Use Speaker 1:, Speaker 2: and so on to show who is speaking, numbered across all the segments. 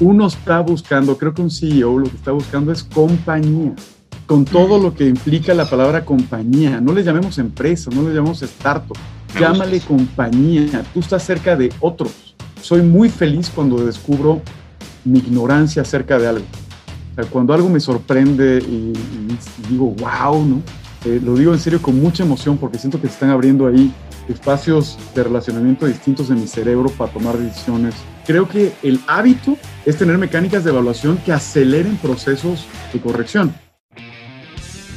Speaker 1: uno está buscando, creo que un CEO lo que está buscando es compañía, con todo lo que implica la palabra compañía. No le llamemos empresa, no le llamemos startup, llámale compañía. Tú estás cerca de otros. Soy muy feliz cuando descubro mi ignorancia acerca de algo. cuando algo me sorprende y, digo, wow, ¿no? Eh, lo digo en serio con mucha emoción porque siento que se están abriendo ahí espacios de relacionamiento distintos en mi cerebro para tomar decisiones. Creo que el hábito es tener mecánicas de evaluación que aceleren procesos de corrección.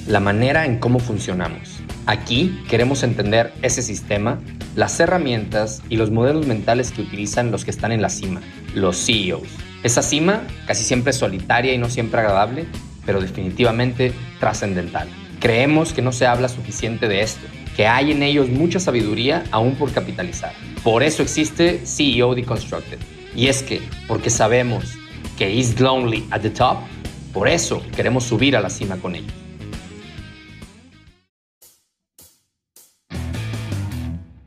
Speaker 2: La manera en cómo funcionamos. Aquí queremos entender ese sistema, las herramientas y los modelos mentales que utilizan los que están en la cima, los CEOs. Esa cima casi siempre es solitaria y no siempre agradable, pero definitivamente trascendental. Creemos que no se habla suficiente de esto que hay en ellos mucha sabiduría aún por capitalizar. Por eso existe CEO Deconstructed. Y es que, porque sabemos que is lonely at the top, por eso queremos subir a la cima con ellos.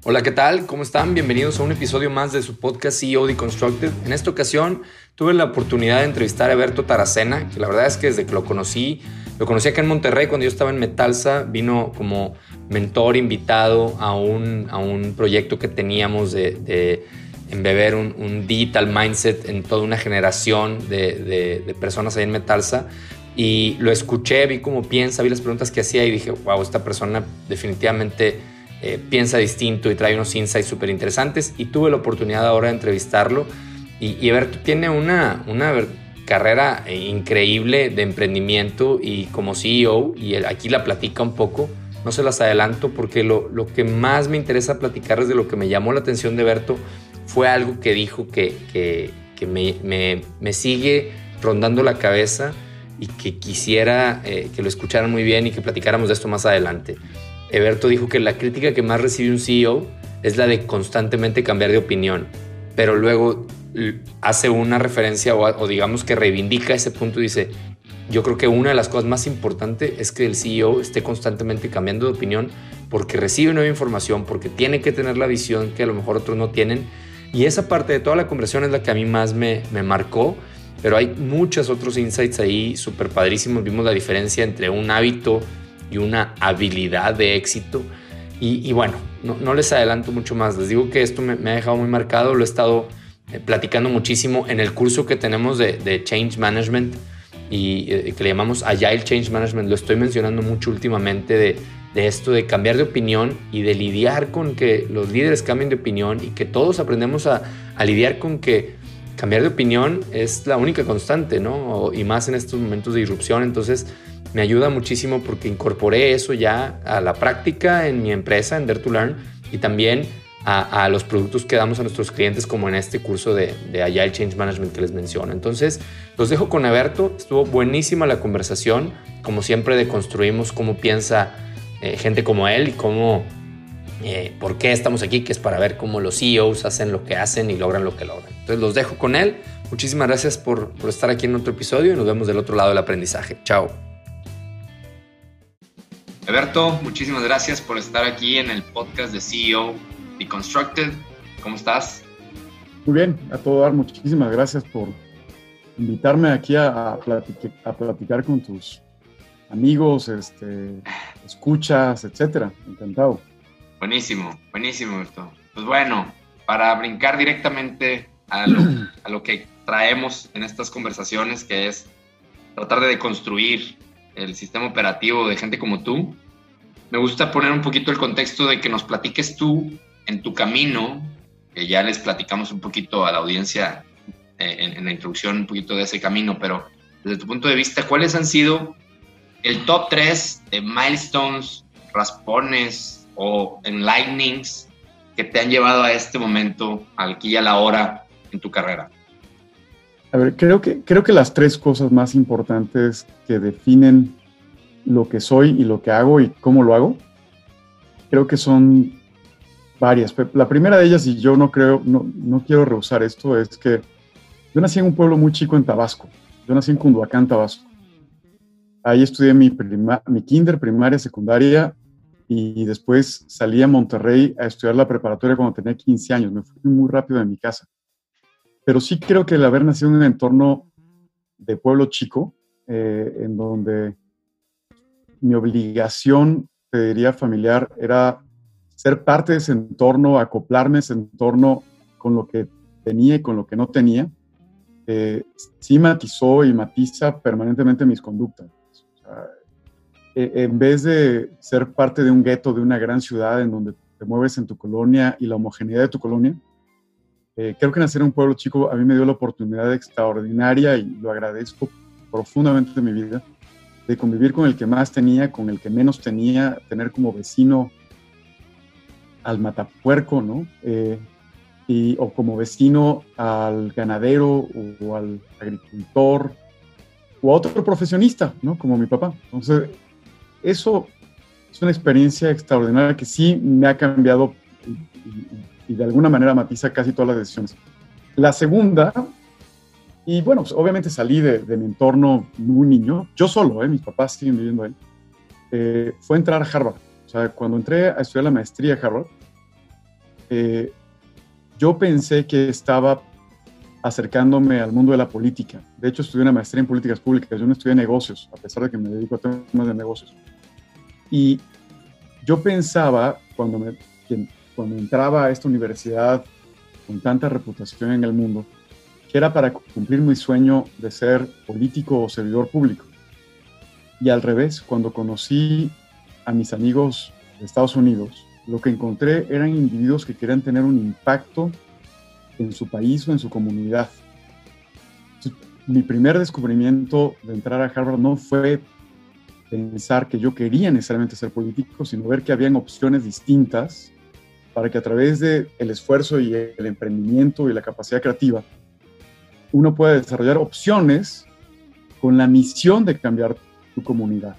Speaker 2: Hola, ¿qué tal? ¿Cómo están? Bienvenidos a un episodio más de su podcast CEO Deconstructed. En esta ocasión tuve la oportunidad de entrevistar a Berto Taracena, que la verdad es que desde que lo conocí, lo conocí acá en Monterrey cuando yo estaba en Metalsa, vino como mentor invitado a un, a un proyecto que teníamos de, de embeber un, digital mindset en toda una generación de, de, personas ahí en Metalsa. Y lo escuché, vi cómo piensa, vi las preguntas que hacía y dije, wow, esta persona definitivamente eh, piensa distinto y trae unos insights súper interesantes. Y tuve la oportunidad ahora de entrevistarlo. Y, y ver, tiene una, una carrera increíble de emprendimiento y como CEO, y aquí la platica un poco no se las adelanto porque lo, que más me interesa platicarles de lo que me llamó la atención de Berto fue algo que dijo que, me, sigue rondando la cabeza y que quisiera eh, que lo escucharan muy bien y que platicáramos de esto más adelante. Berto dijo que la crítica que más recibe un CEO es la de constantemente cambiar de opinión, pero luego hace una referencia o, o digamos que reivindica ese punto y dice, yo creo que una de las cosas más importantes es que el CEO esté constantemente cambiando de opinión porque recibe nueva información, porque tiene que tener la visión que a lo mejor otros no tienen. Y esa parte de toda la conversación es la que a mí más me, me marcó, pero hay muchos otros insights ahí súper padrísimos. Vimos la diferencia entre un hábito y una habilidad de éxito. Y, bueno, no, les adelanto mucho más. Les digo que esto me, ha dejado muy marcado. Lo he estado eh, platicando muchísimo en el curso que tenemos de, de Change Management y eh, que le llamamos Agile Change Management, lo estoy mencionando mucho últimamente de, de, esto de cambiar de opinión y de lidiar con que los líderes cambien de opinión y que todos aprendemos a, a lidiar con que cambiar de opinión es la única constante, ¿no? Y más en estos momentos de irrupción, entonces me ayuda muchísimo porque incorporé eso ya a la práctica en mi empresa, en Dare to Learn, y también a, los productos que damos a nuestros clientes, como en este curso de, de Agile Change Management que les menciono. Entonces, los dejo con Alberto. Estuvo buenísima la conversación. Como siempre, deconstruimos cómo piensa eh, gente como él y cómo, eh, por qué estamos aquí, que es para ver cómo los CEOs hacen lo que hacen y logran lo que logran. Entonces, los dejo con él. Muchísimas gracias por, por estar aquí en otro episodio y nos vemos del otro lado del aprendizaje. Chao. Alberto, muchísimas gracias por estar aquí en el podcast de CEO Deconstructed. ¿Cómo estás?
Speaker 1: Muy bien, a todo dar, muchísimas gracias por invitarme aquí a, platicar, con tus amigos, este, escuchas, etcétera. Encantado.
Speaker 2: Buenísimo, buenísimo, Alberto. Pues bueno, para brincar directamente a lo, que traemos en estas conversaciones, que es tratar de deconstruir el sistema operativo de gente como tú, me gusta poner un poquito el contexto de que nos platiques tú en tu camino, que ya les platicamos un poquito a la audiencia eh, en, la introducción, un poquito de ese camino, pero desde tu punto de vista, ¿cuáles han sido el top 3 de milestones, raspones o enlightenings que te han llevado a este momento, aquí y a la hora en tu carrera?
Speaker 1: A ver, creo que, creo que las tres cosas más importantes que definen lo que soy y lo que hago y cómo lo hago, creo que son varias. La primera de ellas, y yo no creo, no, no quiero rehusar esto, es que yo nací en un pueblo muy chico en Tabasco. Yo nací en Cunduacán, Tabasco. Ahí estudié mi, mi kinder, primaria, secundaria, y después salí a Monterrey a estudiar la preparatoria cuando tenía 15 años. Me fui muy rápido de mi casa. pero sí creo que el haber nacido en un entorno de pueblo chico, eh, en donde mi obligación, te diría familiar, era ser parte de ese entorno, acoplarme a ese entorno con lo que tenía y con lo que no tenía, eh, sí matizó y matiza permanentemente mis conductas. E, en vez de ser parte de un gueto de una gran ciudad en donde te mueves en tu colonia y la homogeneidad de tu colonia, eh, creo que nacer en un pueblo chico a mí me dio la oportunidad extraordinaria y lo agradezco profundamente de mi vida, de convivir con el que más tenía, con el que menos tenía, tener como vecino al matapuerco, ¿no? Eh, y, o como vecino al ganadero o, al agricultor o a otro profesionista, ¿no? Como mi papá. Entonces, eso es una experiencia extraordinaria que sí me ha cambiado y, de alguna manera matiza casi todas las decisiones. La segunda, y bueno, pues, obviamente salí de, mi entorno muy niño, yo solo, ¿eh? mis papás siguen viviendo ahí, eh, fue entrar a Harvard. O sea, cuando entré a estudiar la maestría a Harvard, eh, yo pensé que estaba acercándome al mundo de la política. De hecho, estudié una maestría en políticas públicas. Yo no estudié negocios, a pesar de que me dedico a temas de negocios. Y yo pensaba, cuando, me, cuando entraba a esta universidad con tanta reputación en el mundo, que era para cumplir mi sueño de ser político o servidor público. Y al revés, cuando conocí a mis amigos de Estados Unidos, lo que encontré eran individuos que querían tener un impacto en su país o en su comunidad. Mi primer descubrimiento de entrar a Harvard no fue pensar que yo quería necesariamente ser político, sino ver que habían opciones distintas para que a través del el esfuerzo y el emprendimiento y la capacidad creativa, uno pueda desarrollar opciones con la misión de cambiar tu comunidad.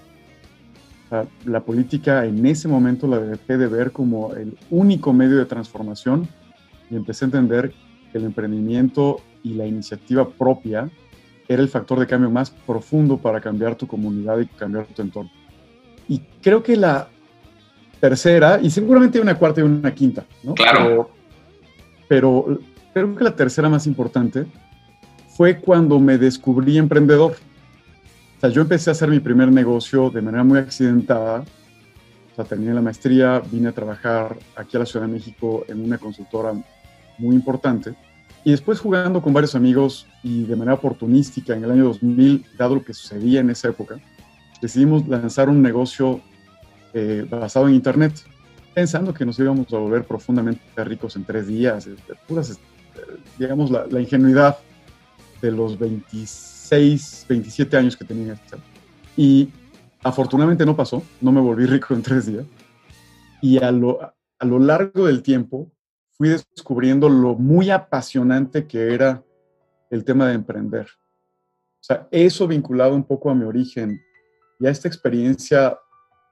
Speaker 1: la política en ese momento la dejé de ver como el único medio de transformación y empecé a entender que el emprendimiento y la iniciativa propia era el factor de cambio más profundo para cambiar tu comunidad y cambiar tu entorno. Y creo que la tercera, y seguramente una cuarta y una quinta, ¿no?
Speaker 2: Claro.
Speaker 1: Pero, creo que la tercera más importante fue cuando me descubrí emprendedor. O sea, yo empecé a hacer mi primer negocio de manera muy accidentada. O sea, terminé la maestría, vine a trabajar aquí a la Ciudad de México en una consultora muy importante. Y después jugando con varios amigos y de manera oportunística en el año 2000, dado lo que sucedía en esa época, decidimos lanzar un negocio eh, basado en Internet, pensando que nos íbamos a volver profundamente ricos en tres días, este, puras, este, digamos, la, ingenuidad de los 26, 27 años que tenía. Y afortunadamente no pasó, no me volví rico en tres días. Y a lo, a lo largo del tiempo fui descubriendo lo muy apasionante que era el tema de emprender. O sea, eso vinculado un poco a mi origen y a esta experiencia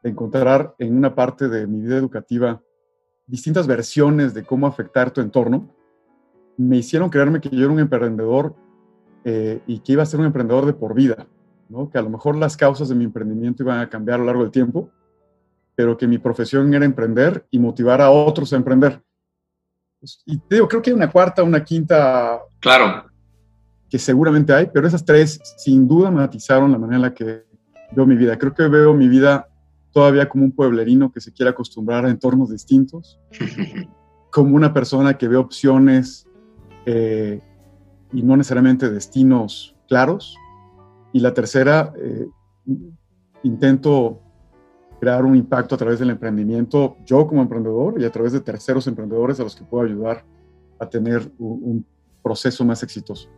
Speaker 1: de encontrar en una parte de mi vida educativa distintas versiones de cómo afectar tu entorno, me hicieron creerme que yo era un emprendedor eh, y que iba a ser un emprendedor de por vida, ¿no? que a lo mejor las causas de mi emprendimiento iban a cambiar a lo largo del tiempo, pero que mi profesión era emprender y motivar a otros a emprender. Y te digo, creo que hay una cuarta, una quinta.
Speaker 2: Claro.
Speaker 1: Que seguramente hay, pero esas tres sin duda matizaron la manera en la que veo mi vida. Creo que veo mi vida todavía como un pueblerino que se quiere acostumbrar a entornos distintos, como una persona que ve opciones eh, y no necesariamente destinos claros. Y la tercera, eh, intento crear un impacto a través del emprendimiento, yo como emprendedor y a través de terceros emprendedores a los que puedo ayudar a tener un, proceso más exitoso.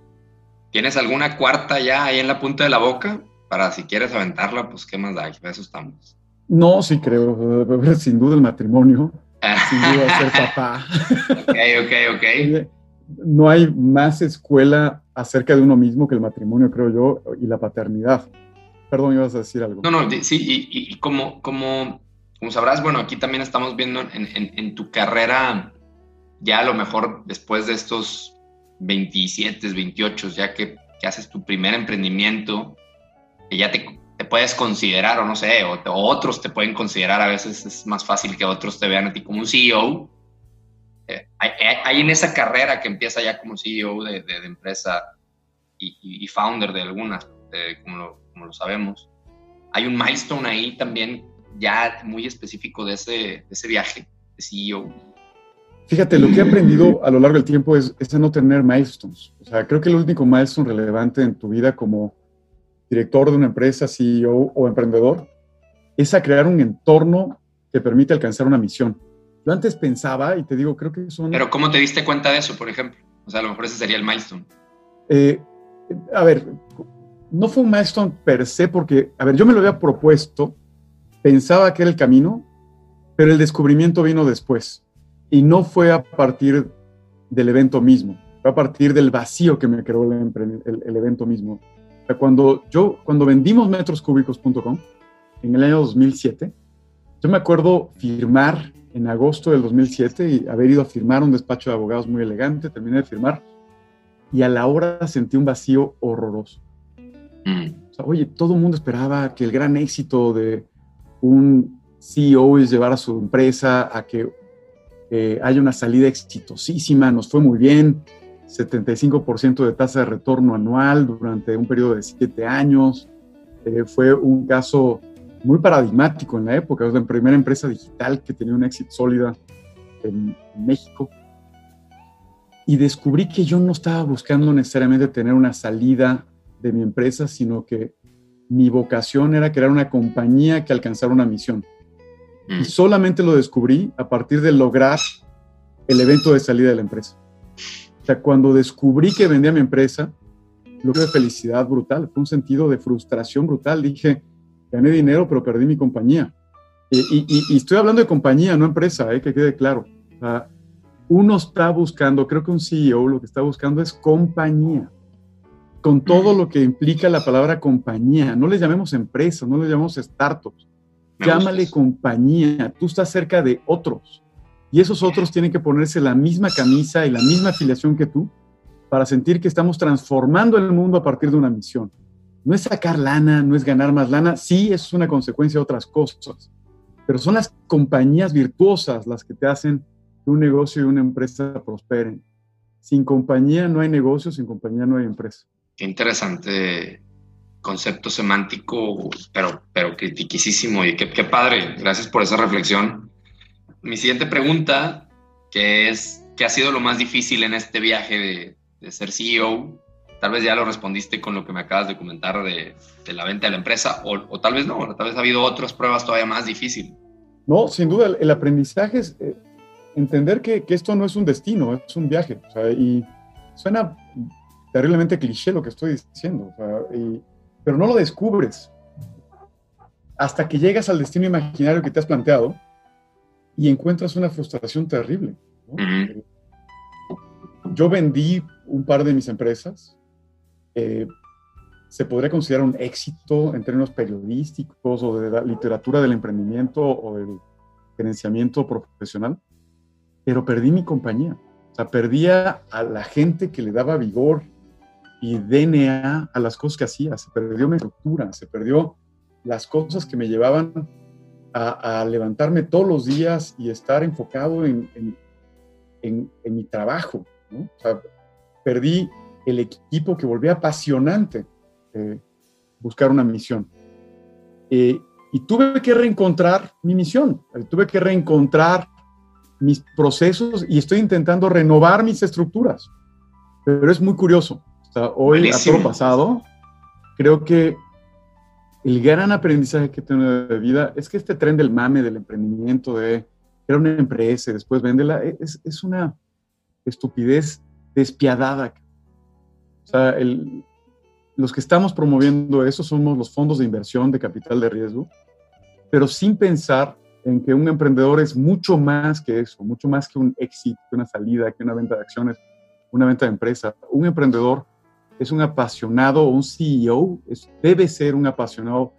Speaker 2: ¿Tienes alguna cuarta ya ahí en la punta de la boca? Para si quieres aventarla, pues qué más da, para eso estamos.
Speaker 1: No, sí creo, sin duda el matrimonio, sin duda ser papá.
Speaker 2: ok, ok, ok.
Speaker 1: No hay más escuela acerca de uno mismo que el matrimonio, creo yo, y la paternidad. Perdón, ibas a decir algo.
Speaker 2: No, no, sí, y, como, como, como sabrás, bueno, aquí también estamos viendo en, tu carrera, ya a lo mejor después de estos 27, 28, ya que, haces tu primer emprendimiento, que ya te, puedes considerar, o no sé, o, otros te pueden considerar, a veces es más fácil que otros te vean a ti como un CEO. Eh, hay, en esa carrera que empieza ya como CEO de, empresa y, founder de algunas, como, lo, como, lo, sabemos, hay un milestone ahí también ya muy específico de ese, de ese viaje de CEO.
Speaker 1: Fíjate, lo que he aprendido a lo largo del tiempo es, es no tener milestones. O sea, creo que el único milestone relevante en tu vida como director de una empresa, CEO o emprendedor, es a crear un entorno que permite alcanzar una misión. Yo antes pensaba, y te digo, creo que son...
Speaker 2: Pero ¿cómo te diste cuenta de eso, por ejemplo? O sea, a lo mejor ese sería el milestone.
Speaker 1: Eh, a ver, no fue un milestone per se porque, a ver, yo me lo había propuesto, pensaba que era el camino, pero el descubrimiento vino después. Y no fue a partir del evento mismo, fue a partir del vacío que me creó el, evento mismo. Cuando yo, cuando vendimos metroscúbicos.com en el año 2007, yo me acuerdo firmar en agosto del 2007 y haber ido a firmar un despacho de abogados muy elegante, terminé de firmar y a la hora sentí un vacío horroroso. Mm. Oye, todo el mundo esperaba que el gran éxito de un CEO es llevar a su empresa a que eh, haya una salida exitosísima, nos fue muy bien, 75% de tasa de retorno anual durante un periodo de siete años, eh, fue un caso muy paradigmático en la época, es la primera empresa digital que tenía un éxito sólida en, México. Y descubrí que yo no estaba buscando necesariamente tener una salida de mi empresa, sino que mi vocación era crear una compañía que alcanzara una misión. Y mm. solamente lo descubrí a partir de lograr el evento de salida de la empresa. O sea, cuando descubrí que vendía mi empresa, lo que de felicidad brutal, fue un sentido de frustración brutal. Dije, gané dinero, pero perdí mi compañía. Y, estoy hablando de compañía, no empresa, eh, que quede claro. uno está buscando, creo que un CEO lo que está buscando es compañía, con todo lo que implica la palabra compañía. No le llamemos empresa, no le llamemos startups. Llámale compañía. Tú estás cerca de otros. Y esos otros tienen que ponerse la misma camisa y la misma afiliación que tú para sentir que estamos transformando el mundo a partir de una misión no es sacar lana, no es ganar más lana, sí es una consecuencia de otras cosas, pero son las compañías virtuosas las que te hacen que un negocio y una empresa prosperen. Sin compañía no hay negocio, sin compañía no hay empresa.
Speaker 2: Qué interesante concepto semántico, pero, pero critiquísimo y qué, qué padre. Gracias por esa reflexión. Mi siguiente pregunta, que es, ¿qué ha sido lo más difícil en este viaje de, de ser CEO? Tal vez ya lo respondiste con lo que me acabas de comentar de, la venta de la empresa, o, tal vez no, tal vez ha habido otras pruebas todavía más difíciles.
Speaker 1: No, sin duda, el, aprendizaje es eh, entender que, esto no es un destino, es un viaje. y suena terriblemente cliché lo que estoy diciendo, pero no lo descubres hasta que llegas al destino imaginario que te has planteado y encuentras una frustración terrible. Yo vendí un par de mis empresas eh, se podría considerar un éxito en términos periodísticos o de la literatura del emprendimiento o del gerenciamiento profesional, pero perdí mi compañía. O sea, perdía a la gente que le daba vigor y DNA a las cosas que hacía. Se perdió mi estructura, se perdió las cosas que me llevaban a, levantarme todos los días y estar enfocado en, en, en, mi trabajo. ¿no? O sea, perdí el equipo que volvía apasionante eh, buscar una misión. Eh, y tuve que reencontrar mi misión, eh, tuve que reencontrar mis procesos y estoy intentando renovar mis estructuras. Pero es muy curioso. Hoy, a todo pasado, creo que el gran aprendizaje que tengo de vida es que este tren del mame, del emprendimiento, de era una empresa y después véndela, es, es una estupidez despiadada. O sea, los que estamos promoviendo eso somos los fondos de inversión de capital de riesgo, pero sin pensar en que un emprendedor es mucho más que eso, mucho más que un éxito, que una salida, que una venta de acciones, una venta de empresa. Un emprendedor es un apasionado, un CEO debe ser un apasionado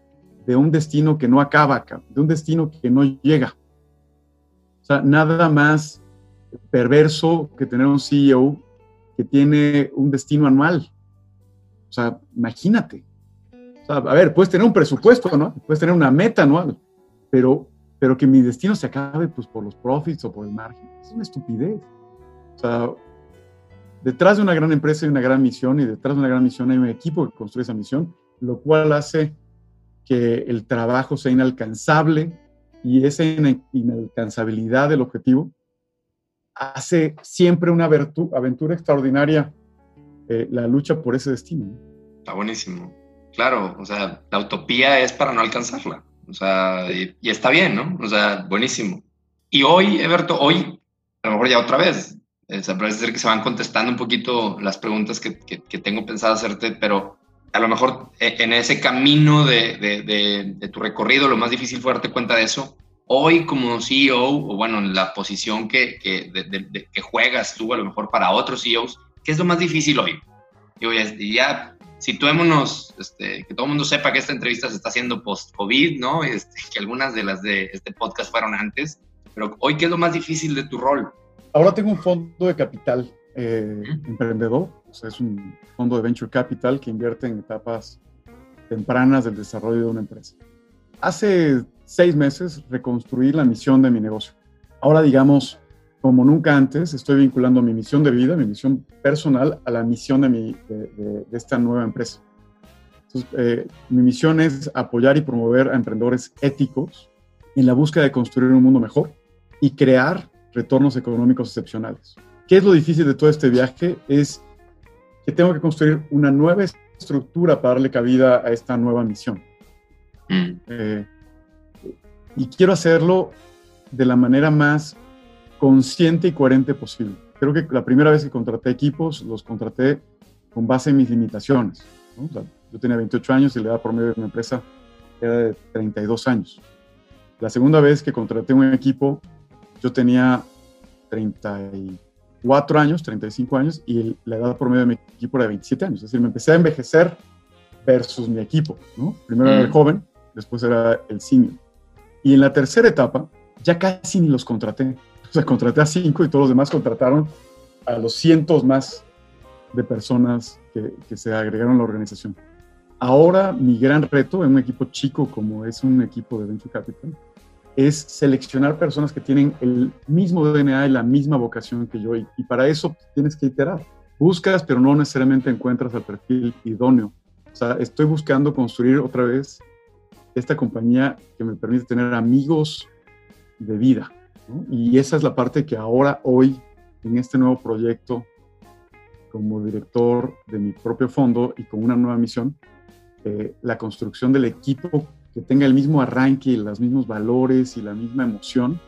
Speaker 1: de un destino que no acaba, de un destino que no llega. O sea, nada más perverso que tener un CEO que tiene un destino anual. O sea, imagínate. a ver, puedes tener un presupuesto, ¿no? Puedes tener una meta anual, pero, pero que mi destino se acabe pues, por los profits o por el margen. Es una estupidez. O sea, detrás de una gran empresa hay una gran misión y detrás de una gran misión hay un equipo que construye esa misión, lo cual hace que el trabajo sea inalcanzable y esa inalcanzabilidad del objetivo hace siempre una aventura extraordinaria eh, la lucha por ese destino.
Speaker 2: Está buenísimo. Claro, o sea, la utopía es para no alcanzarla. O sea, y, está bien, ¿no? O sea, buenísimo. Y hoy, Eberto, hoy, a lo mejor ya otra vez, eh, parece ser que se van contestando un poquito las preguntas que, que, tengo pensado hacerte, pero a lo mejor eh, en ese camino de, de, de, tu recorrido, lo más difícil fue darte cuenta de eso. Hoy como CEO, o bueno, en la posición que, que, que juegas tú a lo mejor para otros CEOs, ¿qué es lo más difícil hoy? Digo, ya, ya situémonos, este, que todo el mundo sepa que esta entrevista se está haciendo post-COVID, ¿no? Este, que algunas de las de este podcast fueron antes, pero hoy, ¿qué es lo más difícil de tu rol?
Speaker 1: Ahora tengo un fondo de capital eh, emprendedor, o sea, es un fondo de venture capital que invierte en etapas tempranas del desarrollo de una empresa. Hace seis meses reconstruí la misión de mi negocio. Ahora, digamos, como nunca antes, estoy vinculando mi misión de vida, mi misión personal, a la misión de, mi, de, esta nueva empresa. Entonces, eh, mi misión es apoyar y promover a emprendedores éticos en la búsqueda de construir un mundo mejor y crear retornos económicos excepcionales. ¿Qué es lo difícil de todo este viaje? Es que tengo que construir una nueva estructura para darle cabida a esta nueva misión. Mm. Eh, y quiero hacerlo de la manera más consciente y coherente posible. Creo que la primera vez que contraté equipos, los contraté con base en mis limitaciones. yo tenía 28 años y la edad promedio de una empresa era de 32 años. La segunda vez que contraté un equipo, yo tenía 34 años, 35 años, y la edad promedio de mi equipo era de 27 años. Es decir, me empecé a envejecer versus mi equipo. Primero era el mm. joven, después era el senior. Y en la tercera etapa, ya casi ni los contraté. O sea, contraté a cinco y todos los demás contrataron a los cientos más de personas que, que se agregaron a la organización. Ahora mi gran reto en un equipo chico como es un equipo de Venture Capital es seleccionar personas que tienen el mismo DNA y la misma vocación que yo y, para eso tienes que iterar. Buscas, pero no necesariamente encuentras el perfil idóneo. O sea, estoy buscando construir otra vez esta compañía que me permite tener amigos de vida, y esa es la parte que ahora, hoy, en este nuevo proyecto, como director de mi propio fondo y con una nueva misión, eh, la construcción del equipo que tenga el mismo arranque, y los mismos valores y la misma emoción,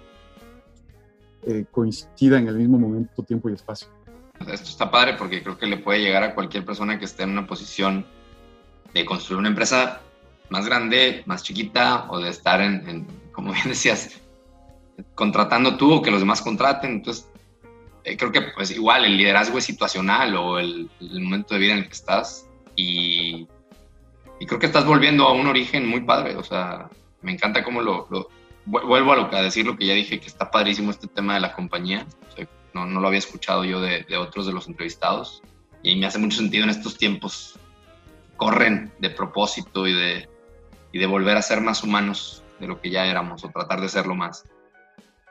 Speaker 1: eh, coincida en el mismo momento, tiempo y espacio.
Speaker 2: Esto está padre porque creo que le puede llegar a cualquier persona que esté en una posición de construir una empresa más grande, más chiquita o de estar en, en como bien decías, contratando tú o que los demás contraten. Entonces, eh, creo que pues igual el liderazgo es situacional o el, momento de vida en el que estás y, y, creo que estás volviendo a un origen muy padre. O sea, me encanta cómo lo, vuelvo a, lo, a decir lo que ya dije, que está padrísimo este tema de la compañía. no, no, lo había escuchado yo de, de otros de los entrevistados y me hace mucho sentido en estos tiempos corren de propósito y de, y de volver a ser más humanos de lo que ya éramos o tratar de serlo más.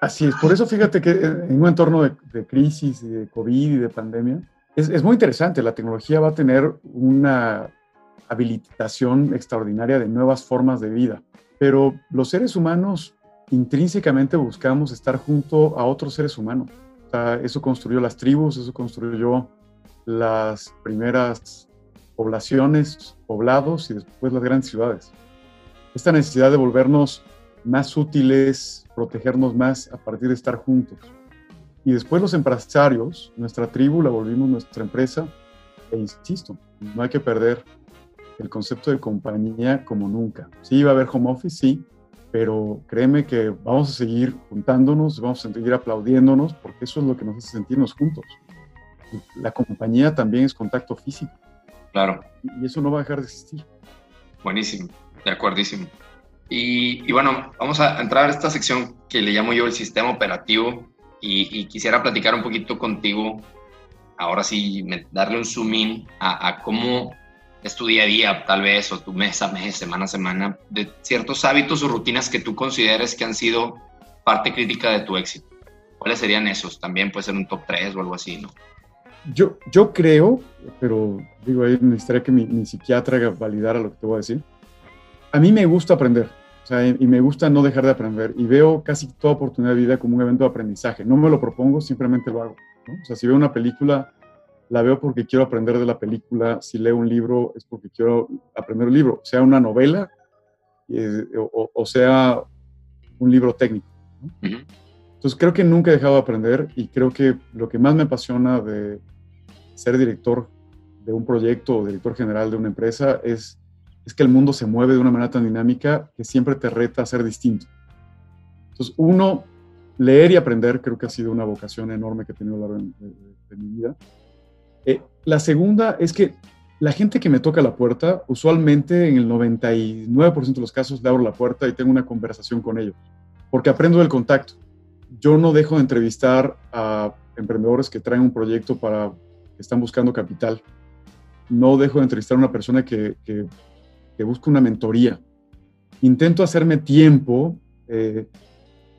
Speaker 1: Así es, por eso fíjate que en un entorno de, crisis, de COVID y de pandemia, es, es, muy interesante. La tecnología va a tener una habilitación extraordinaria de nuevas formas de vida, pero los seres humanos intrínsecamente buscamos estar junto a otros seres humanos. Eso construyó las tribus, eso construyó las primeras poblaciones, poblados y después las grandes ciudades. Esta necesidad de volvernos más útiles, protegernos más a partir de estar juntos. Y después los empresarios, nuestra tribu la volvimos nuestra empresa, e insisto, no hay que perder el concepto de compañía como nunca. Sí, va a haber home office, sí, pero créeme que vamos a seguir juntándonos, vamos a seguir aplaudiéndonos, porque eso es lo que nos hace sentirnos juntos. La compañía también es contacto físico.
Speaker 2: Claro.
Speaker 1: Y eso no va a dejar de existir.
Speaker 2: Buenísimo, de acuerdísimo. Y, bueno, vamos a entrar a esta sección que le llamo yo el sistema operativo y, quisiera platicar un poquito contigo, ahora sí, darle un zoom in a, cómo es tu día a día, tal vez, o tu mes a mes, semana a semana, de ciertos hábitos o rutinas que tú consideres que han sido parte crítica de tu éxito. ¿Cuáles serían esos? También puede ser un top 3 o algo así, ¿no?
Speaker 1: Yo, yo creo, pero digo, ahí necesitaría que mi, mi psiquiatra validara lo que te voy a decir. A mí me gusta aprender, o sea, y, me gusta no dejar de aprender, y veo casi toda oportunidad de vida como un evento de aprendizaje. No me lo propongo, simplemente lo hago. O sea, si veo una película, la veo porque quiero aprender de la película. Si leo un libro, es porque quiero aprender un libro, sea una novela eh, o, sea un libro técnico. Entonces creo que nunca he dejado de aprender y creo que lo que más me apasiona de ser director de un proyecto o director general de una empresa es, es que el mundo se mueve de una manera tan dinámica que siempre te reta a ser distinto. Entonces, uno, leer y aprender creo que ha sido una vocación enorme que he tenido a lo largo de, mi vida. Eh, la segunda es que la gente que me toca la puerta, usualmente en el 99% de los casos le abro la puerta y tengo una conversación con ellos, porque aprendo del contacto. Yo no dejo de entrevistar a emprendedores que traen un proyecto para que están buscando capital. No dejo de entrevistar a una persona que, que, busca una mentoría. Intento hacerme tiempo eh,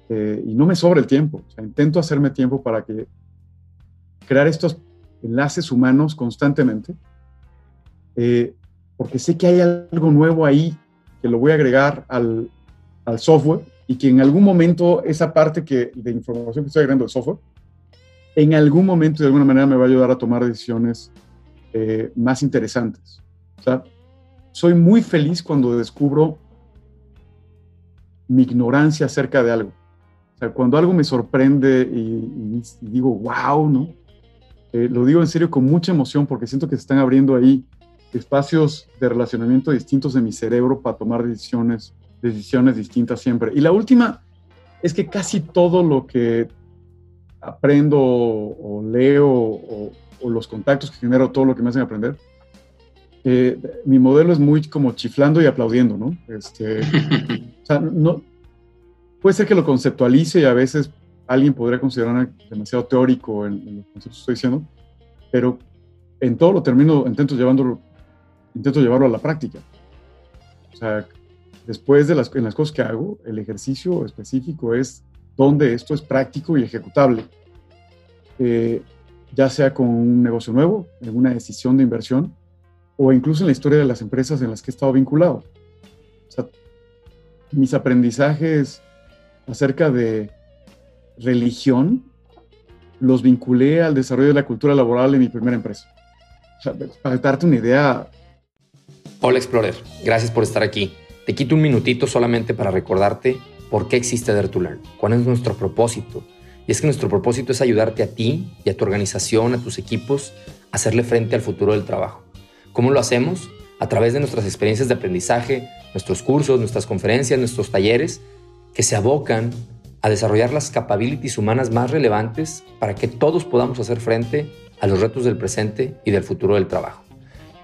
Speaker 1: eh, y no me sobra el tiempo. intento hacerme tiempo para que crear estos enlaces humanos constantemente, eh, porque sé que hay algo nuevo ahí que lo voy a agregar al, al software y que en algún momento esa parte que, de información que estoy agregando al software, en algún momento de alguna manera me va a ayudar a tomar decisiones eh, más interesantes. O sea, soy muy feliz cuando descubro mi ignorancia acerca de algo. O sea, cuando algo me sorprende y, digo, wow, ¿no? Eh, lo digo en serio con mucha emoción porque siento que se están abriendo ahí espacios de relacionamiento distintos de mi cerebro para tomar decisiones, decisiones distintas siempre. Y la última es que casi todo lo que aprendo o, leo o, los contactos que genero, todo lo que me hacen aprender, eh, mi modelo es muy como chiflando y aplaudiendo, ¿no? Este, o sea, no, puede ser que lo conceptualice y a veces alguien podría considerar demasiado teórico en, en los conceptos que estoy diciendo, pero en todo lo termino, intento llevándolo, intento llevarlo a la práctica. O sea, después de las, en las cosas que hago, el ejercicio específico es donde esto es práctico y ejecutable, eh, ya sea con un negocio nuevo, en una decisión de inversión, o incluso en la historia de las empresas en las que he estado vinculado. O sea, mis aprendizajes acerca de religión los vinculé al desarrollo de la cultura laboral en mi primera empresa. para darte una idea.
Speaker 2: Hola Explorer, gracias por estar aquí. Te quito un minutito solamente para recordarte por qué existe Dare to Learn, cuál es nuestro propósito. Y es que nuestro propósito es ayudarte a ti y a tu organización, a tus equipos, a hacerle frente al futuro del trabajo. ¿Cómo lo hacemos? A través de nuestras experiencias de aprendizaje, nuestros cursos, nuestras conferencias, nuestros talleres, que se abocan a desarrollar las capabilities humanas más relevantes para que todos podamos hacer frente a los retos del presente y del futuro del trabajo.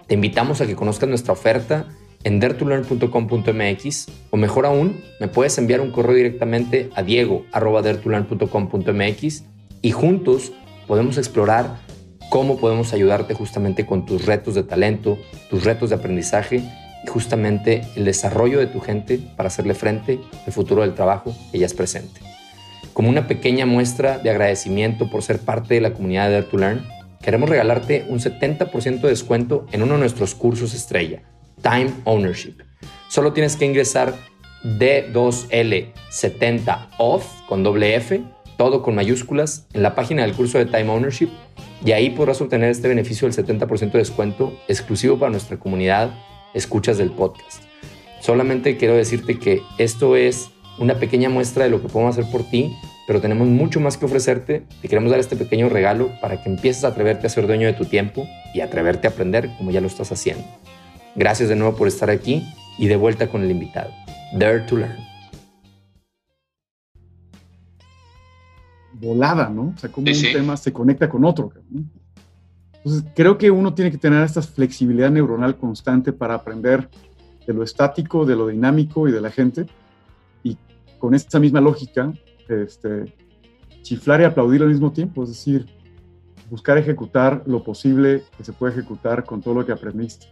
Speaker 2: Te invitamos a que conozcas nuestra oferta en dertulearn.com.mx o mejor aún, me puedes enviar un correo directamente a diego.dertulearn.com.mx y juntos podemos explorar cómo podemos ayudarte justamente con tus retos de talento, tus retos de aprendizaje justamente el desarrollo de tu gente para hacerle frente al futuro del trabajo que ya es presente. Como una pequeña muestra de agradecimiento por ser parte de la comunidad de Dare to Learn, queremos regalarte un 70% de descuento en uno de nuestros cursos estrella, Time Ownership. Solo tienes que ingresar D2L70 OFF con doble F, todo con mayúsculas, en la página del curso de Time Ownership y ahí podrás obtener este beneficio del 70% de descuento exclusivo para nuestra comunidad escuchas del podcast. Solamente quiero decirte que esto es una pequeña muestra de lo que podemos hacer por ti, pero tenemos mucho más que ofrecerte. Te queremos dar este pequeño regalo para que empieces a atreverte a ser dueño de tu tiempo y atreverte a aprender como ya lo estás haciendo. Gracias de nuevo por estar aquí y de vuelta con el invitado. Dare to Learn.
Speaker 1: Volada, ¿no? O sea, como un tema se conecta con otro. Entonces, creo que uno tiene que tener esta flexibilidad neuronal constante para aprender de lo estático, de lo dinámico y de la gente. Y con esta misma lógica, este, chiflar y aplaudir al mismo tiempo, es decir, buscar ejecutar lo posible que se puede ejecutar con todo lo que aprendiste.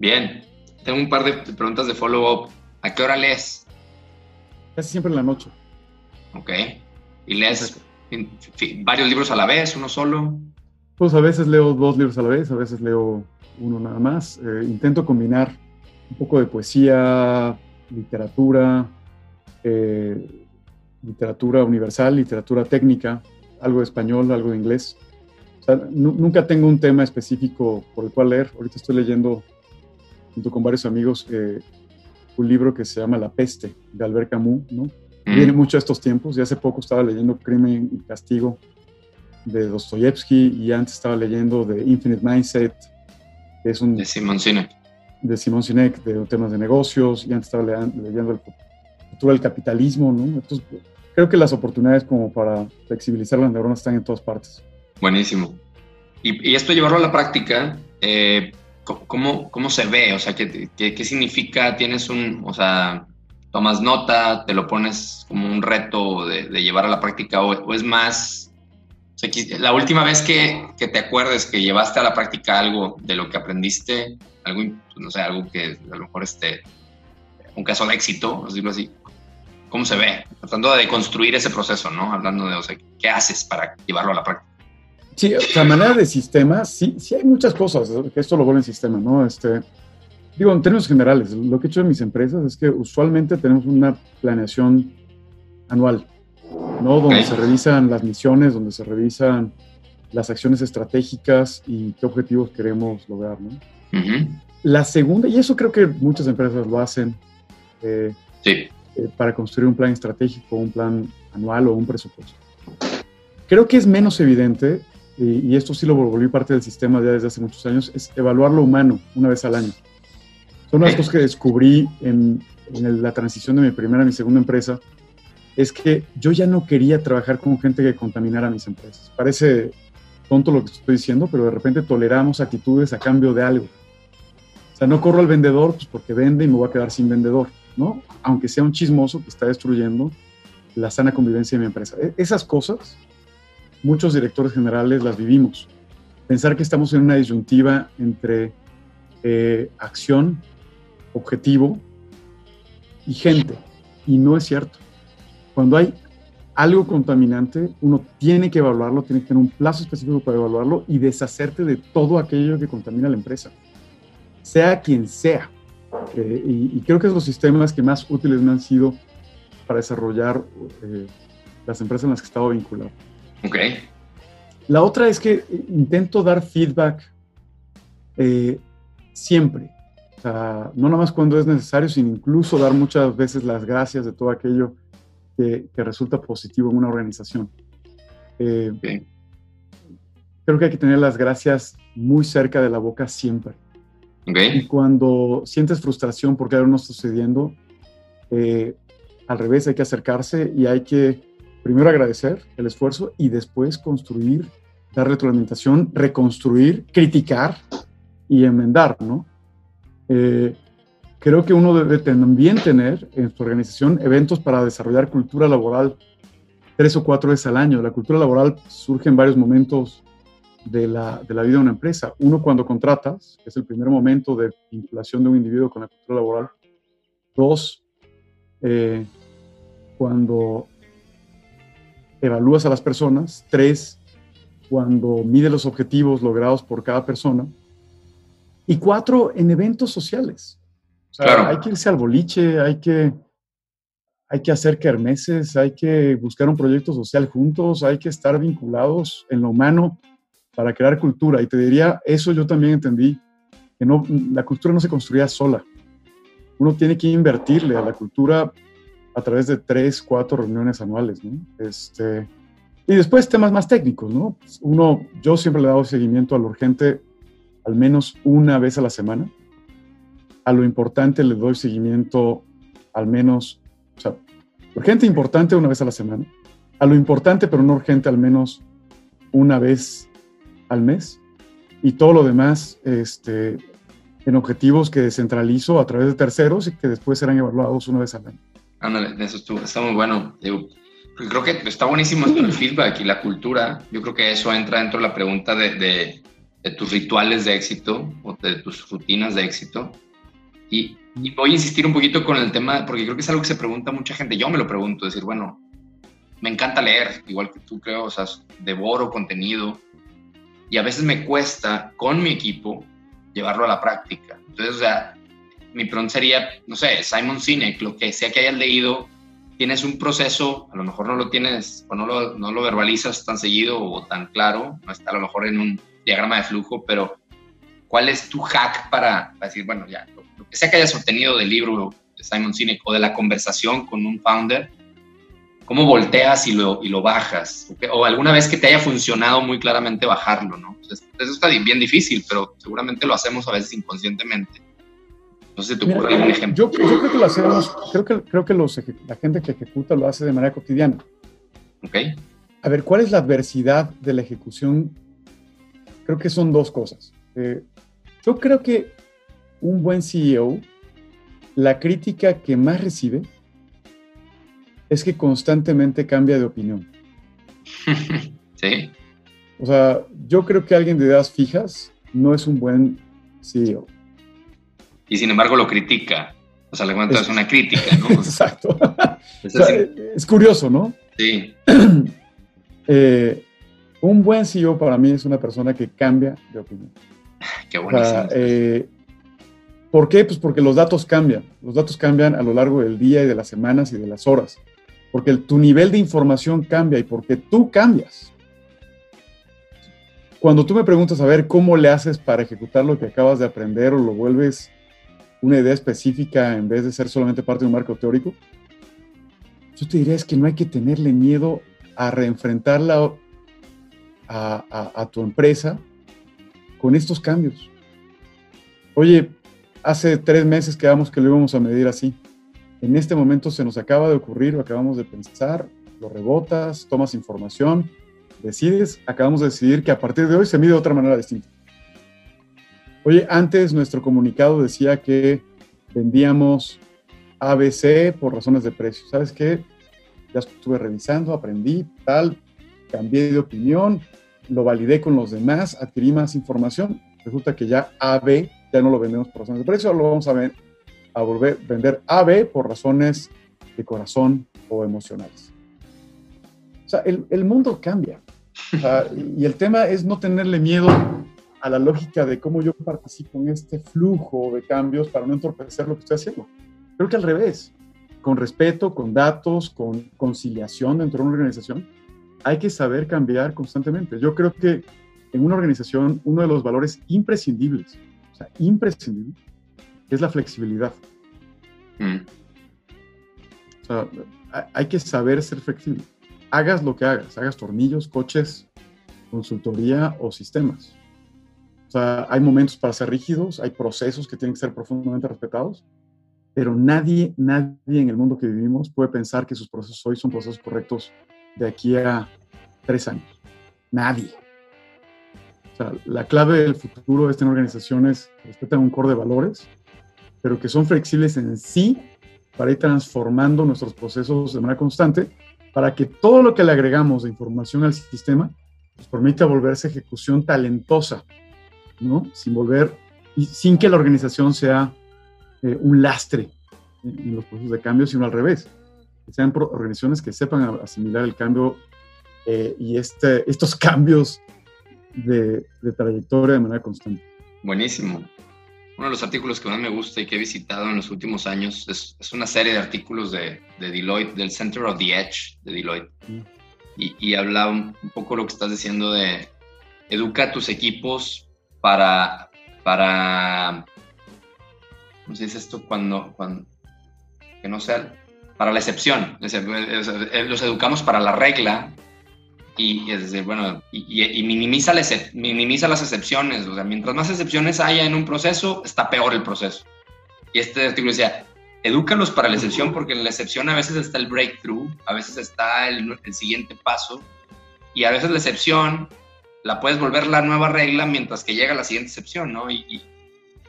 Speaker 2: Bien, tengo un par de preguntas de follow-up. ¿A qué hora lees?
Speaker 1: Casi siempre en la noche.
Speaker 2: Ok. ¿Y lees varios libros a la vez, uno solo.
Speaker 1: Pues a veces leo dos libros a la vez, a veces leo uno nada más. Eh, intento combinar un poco de poesía, literatura, eh, literatura universal, literatura técnica, algo de español, algo de inglés. nunca tengo un tema específico por el cual leer. Ahorita estoy leyendo, junto con varios amigos, eh, un libro que se llama La peste, de Albert Camus, ¿no? Mm. Viene mucho a estos tiempos. Y hace poco estaba leyendo Crimen y Castigo de Dostoyevsky y antes estaba leyendo de Infinite Mindset,
Speaker 2: que es un... De Simon Sinek.
Speaker 1: De Simon Sinek, de temas de negocios, y antes estaba leyendo el futuro del capitalismo, ¿no? Entonces, creo que las oportunidades como para flexibilizar las neuronas están en todas partes.
Speaker 2: Buenísimo. Y, esto llevarlo a la práctica, eh, ¿cómo, ¿cómo, se ve? O sea, ¿qué, ¿qué, significa? ¿Tienes un, o sea, tomas nota, te lo pones como un reto de, llevar a la práctica o, es más, la última vez que, que, te acuerdes que llevaste a la práctica algo de lo que aprendiste, algo, pues, no sé, algo que a lo mejor este, un caso de éxito, decirlo así, ¿cómo se ve? Tratando de construir ese proceso, ¿no? Hablando de, o sea, ¿qué haces para llevarlo a la práctica?
Speaker 1: Sí, la manera de sistema, sí, sí hay muchas cosas, que esto lo vuelve en sistema, ¿no? Este, digo, en términos generales, lo que he hecho en mis empresas es que usualmente tenemos una planeación anual, ¿no? Donde se revisan las misiones, donde se revisan las acciones estratégicas y qué objetivos queremos lograr, ¿no? La segunda, y eso creo que muchas empresas lo hacen, eh, sí. Eh, para construir un plan estratégico, un plan anual o un presupuesto. Creo que es menos evidente, y, esto sí lo volví parte del sistema ya desde hace muchos años, es evaluar lo humano una vez al año. Son las cosas que descubrí en, la transición de mi primera a mi segunda empresa, es que yo ya no quería trabajar con gente que contaminara mis empresas. Parece tonto lo que estoy diciendo, pero de repente toleramos actitudes a cambio de algo. O sea, no corro al vendedor pues porque vende y me voy a quedar sin vendedor. ¿no? Aunque sea un chismoso que está destruyendo la sana convivencia de mi empresa. E-, esas cosas, muchos directores generales las vivimos. Pensar que estamos en una disyuntiva entre eh, acción, objetivo y gente. Y no es cierto. Cuando hay algo contaminante, uno tiene que evaluarlo, tiene que tener un plazo específico para evaluarlo y deshacerte de todo aquello que contamina la empresa, sea quien sea. Eh, y, creo que es los sistemas que más útiles me han sido para desarrollar eh, las empresas en las que he estado vinculado.
Speaker 2: Ok.
Speaker 1: La otra es que intento dar feedback eh, siempre. O sea, no nada más cuando es necesario, sino incluso dar muchas veces las gracias de todo aquello que, resulta positivo en una organización. Okay. Creo que hay que tener las gracias muy cerca de la boca siempre. Y cuando sientes frustración porque algo no está sucediendo, eh, al revés, hay que acercarse y hay que primero agradecer el esfuerzo y después construir, dar retroalimentación, reconstruir, criticar y enmendar, ¿no? Eh, creo que uno debe también tener en su organización eventos para desarrollar cultura laboral tres o cuatro veces al año. La cultura laboral surge en varios momentos de la, de la, vida de una empresa. Uno, cuando contratas, que es el primer momento de vinculación de un individuo con la cultura laboral. Dos, eh, cuando evalúas a las personas. Tres, cuando mide los objetivos logrados por cada persona. Y cuatro, en eventos sociales. Hay que irse al boliche, hay que, hay que hacer kermeses, hay que buscar un proyecto social juntos, hay que estar vinculados en lo humano para crear cultura. Y te diría, eso yo también entendí, que no, la cultura no se construía sola. Uno tiene que invertirle a la cultura a través de tres, cuatro reuniones anuales, ¿no? Este, y después temas más técnicos, ¿no? Uno, yo siempre le he dado seguimiento a lo urgente al menos una vez a la semana. A lo importante le doy seguimiento al menos, o sea, urgente e importante una vez a la semana. A lo importante pero no urgente al menos una vez al mes y todo lo demás este, en objetivos que descentralizo a través de terceros y que después serán evaluados una vez al año.
Speaker 2: Ándale, eso está muy bueno. creo que está buenísimo el feedback y la cultura. Yo creo que eso entra dentro de la pregunta de, de, tus rituales de éxito o de tus rutinas de éxito. Y, y, voy a insistir un poquito con el tema, porque creo que es algo que se pregunta mucha gente. Yo me lo pregunto, decir, bueno, me encanta leer, igual que tú creo, o sea, devoro contenido y a veces me cuesta con mi equipo llevarlo a la práctica. Entonces, o sea, mi pregunta sería, no sé, Simon Sinek, lo que sea que hayas leído, tienes un proceso, a lo mejor no lo tienes o no lo, no lo verbalizas tan seguido o tan claro, no está a lo mejor en un diagrama de flujo, pero ¿cuál es tu hack para, decir, bueno, ya, lo, que sea que hayas obtenido del libro de Simon Sinek o de la conversación con un founder, cómo volteas y lo, y lo bajas, o alguna vez que te haya funcionado muy claramente bajarlo, ¿no? eso está bien difícil, pero seguramente lo hacemos a veces inconscientemente. No sé si te ocurre algún ejemplo.
Speaker 1: Yo, yo, creo que lo hacemos, creo que, creo que los, la gente que ejecuta lo hace de manera cotidiana.
Speaker 2: Ok.
Speaker 1: A ver, ¿cuál es la adversidad de la ejecución? Creo que son dos cosas. Eh, yo creo que un buen CEO, la crítica que más recibe es que constantemente cambia de opinión.
Speaker 2: sí.
Speaker 1: O sea, yo creo que alguien de ideas fijas no es un buen CEO.
Speaker 2: Y sin embargo lo critica. O sea, le cuentas es, una crítica, ¿no?
Speaker 1: Exacto. Es, o sea, es curioso, ¿no?
Speaker 2: Sí.
Speaker 1: eh, un buen CEO para mí es una persona que cambia de opinión.
Speaker 2: Qué buenísimo. O sea,
Speaker 1: eh, ¿Por qué? Pues porque los datos cambian. Los datos cambian a lo largo del día y de las semanas y de las horas. Porque tu nivel de información cambia y porque tú cambias. Cuando tú me preguntas a ver cómo le haces para ejecutar lo que acabas de aprender o lo vuelves una idea específica en vez de ser solamente parte de un marco teórico, yo te diría es que no hay que tenerle miedo a reenfrentarla a tu empresa con estos cambios. Oye, hace tres meses quedamos que lo íbamos a medir así. En este momento se nos acaba de ocurrir, lo acabamos de pensar, lo rebotas, tomas información, decides, acabamos de decidir que a partir de hoy se mide de otra manera distinta. Oye, antes nuestro comunicado decía que vendíamos ABC por razones de precio. ¿Sabes qué? Ya estuve revisando, aprendí, tal, cambié de opinión, lo validé con los demás, adquirí más información. Resulta que ya AB ya no lo vendemos por razones de precio, lo vamos a, ver, a volver a vender AB por razones de corazón o emocionales. O sea, el, el mundo cambia. Y el tema es no tenerle miedo a la lógica de cómo yo participo en este flujo de cambios para no entorpecer lo que estoy haciendo. Creo que al revés, con respeto, con datos, con conciliación dentro de una organización, hay que saber cambiar constantemente. Yo creo que en una organización uno de los valores imprescindibles, o sea, imprescindible, es la flexibilidad.
Speaker 2: Mm.
Speaker 1: O sea, hay que saber ser flexible. Hagas lo que hagas, hagas tornillos, coches, consultoría o sistemas. O sea, hay momentos para ser rígidos, hay procesos que tienen que ser profundamente respetados, pero nadie, nadie en el mundo que vivimos puede pensar que sus procesos hoy son procesos correctos de aquí a tres años. Nadie. O sea, la clave del futuro es tener organizaciones que respetan un core de valores, pero que son flexibles en sí para ir transformando nuestros procesos de manera constante, para que todo lo que le agregamos de información al sistema nos permita volverse ejecución talentosa, ¿no? Sin volver, y sin que la organización sea eh, un lastre en los procesos de cambio, sino al revés, que sean organizaciones que sepan asimilar el cambio eh, y este, estos cambios de, de, trayectoria de manera constante.
Speaker 2: Buenísimo. Uno de los artículos que más me gusta y que he visitado en los últimos años es, es una serie de artículos de, de, Deloitte, del Center of the Edge de Deloitte. Mm. Y, y habla un, un poco lo que estás diciendo de educa a tus equipos para, para ¿cómo se dice esto? Cuando, cuando que no sea para la excepción. Los educamos para la regla y, decir, bueno, y, y, minimiza, las, minimiza las excepciones. O sea, mientras más excepciones haya en un proceso, está peor el proceso. Y este artículo decía, edúcalos para la excepción porque en la excepción a veces está el breakthrough, a veces está el, el siguiente paso y a veces la excepción la puedes volver la nueva regla mientras que llega la siguiente excepción, ¿no? Y,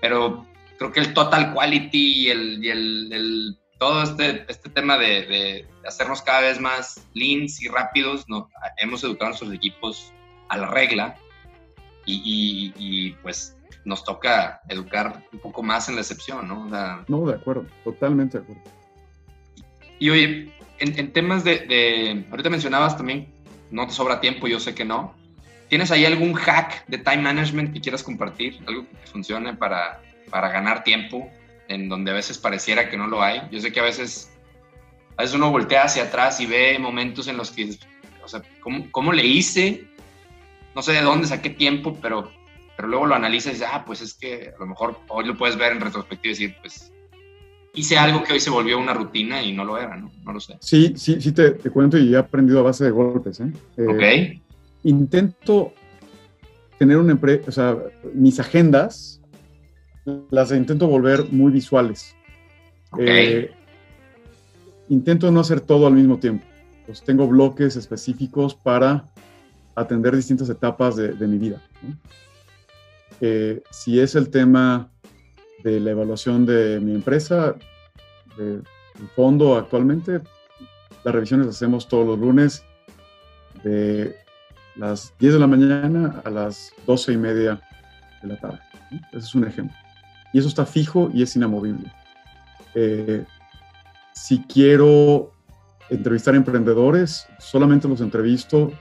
Speaker 2: pero creo que el total quality y el, y el, el todo este, este tema de, de, hacernos cada vez más leans y rápidos, ¿no? hemos educado a nuestros equipos a la regla y, y, y, pues nos toca educar un poco más en la excepción, ¿no? O sea,
Speaker 1: no, de acuerdo, totalmente de acuerdo.
Speaker 2: Y oye, en, temas de, ahorita mencionabas también, no te sobra tiempo, yo sé que no. ¿Tienes ahí algún hack de time management que quieras compartir? Algo que funcione para, para ganar tiempo en donde a veces pareciera que no lo hay. Yo sé que a veces, a veces uno voltea hacia atrás y ve momentos en los que, o sea, ¿cómo, cómo le hice? No sé de dónde saqué tiempo, pero, pero luego lo analizas y dices, ah, pues es que a lo mejor hoy lo puedes ver en retrospectiva y decir, pues hice algo que hoy se volvió una rutina y no lo era, ¿no? No lo sé.
Speaker 1: Sí, sí, sí, te, te cuento y he aprendido a base de golpes, ¿eh?
Speaker 2: eh
Speaker 1: ok. Intento tener una empresa, o sea, mis agendas las intento volver muy visuales. Eh, intento no hacer todo al mismo tiempo. Pues tengo bloques específicos para atender distintas etapas de, mi vida. Eh, si es el tema de la evaluación de mi empresa, de, fondo actualmente, las revisiones las hacemos todos los lunes de las 10 de la mañana a las 12 y media de la tarde. Ese es un ejemplo. Y eso está fijo y es inamovible. Eh, si quiero entrevistar emprendedores, solamente los entrevisto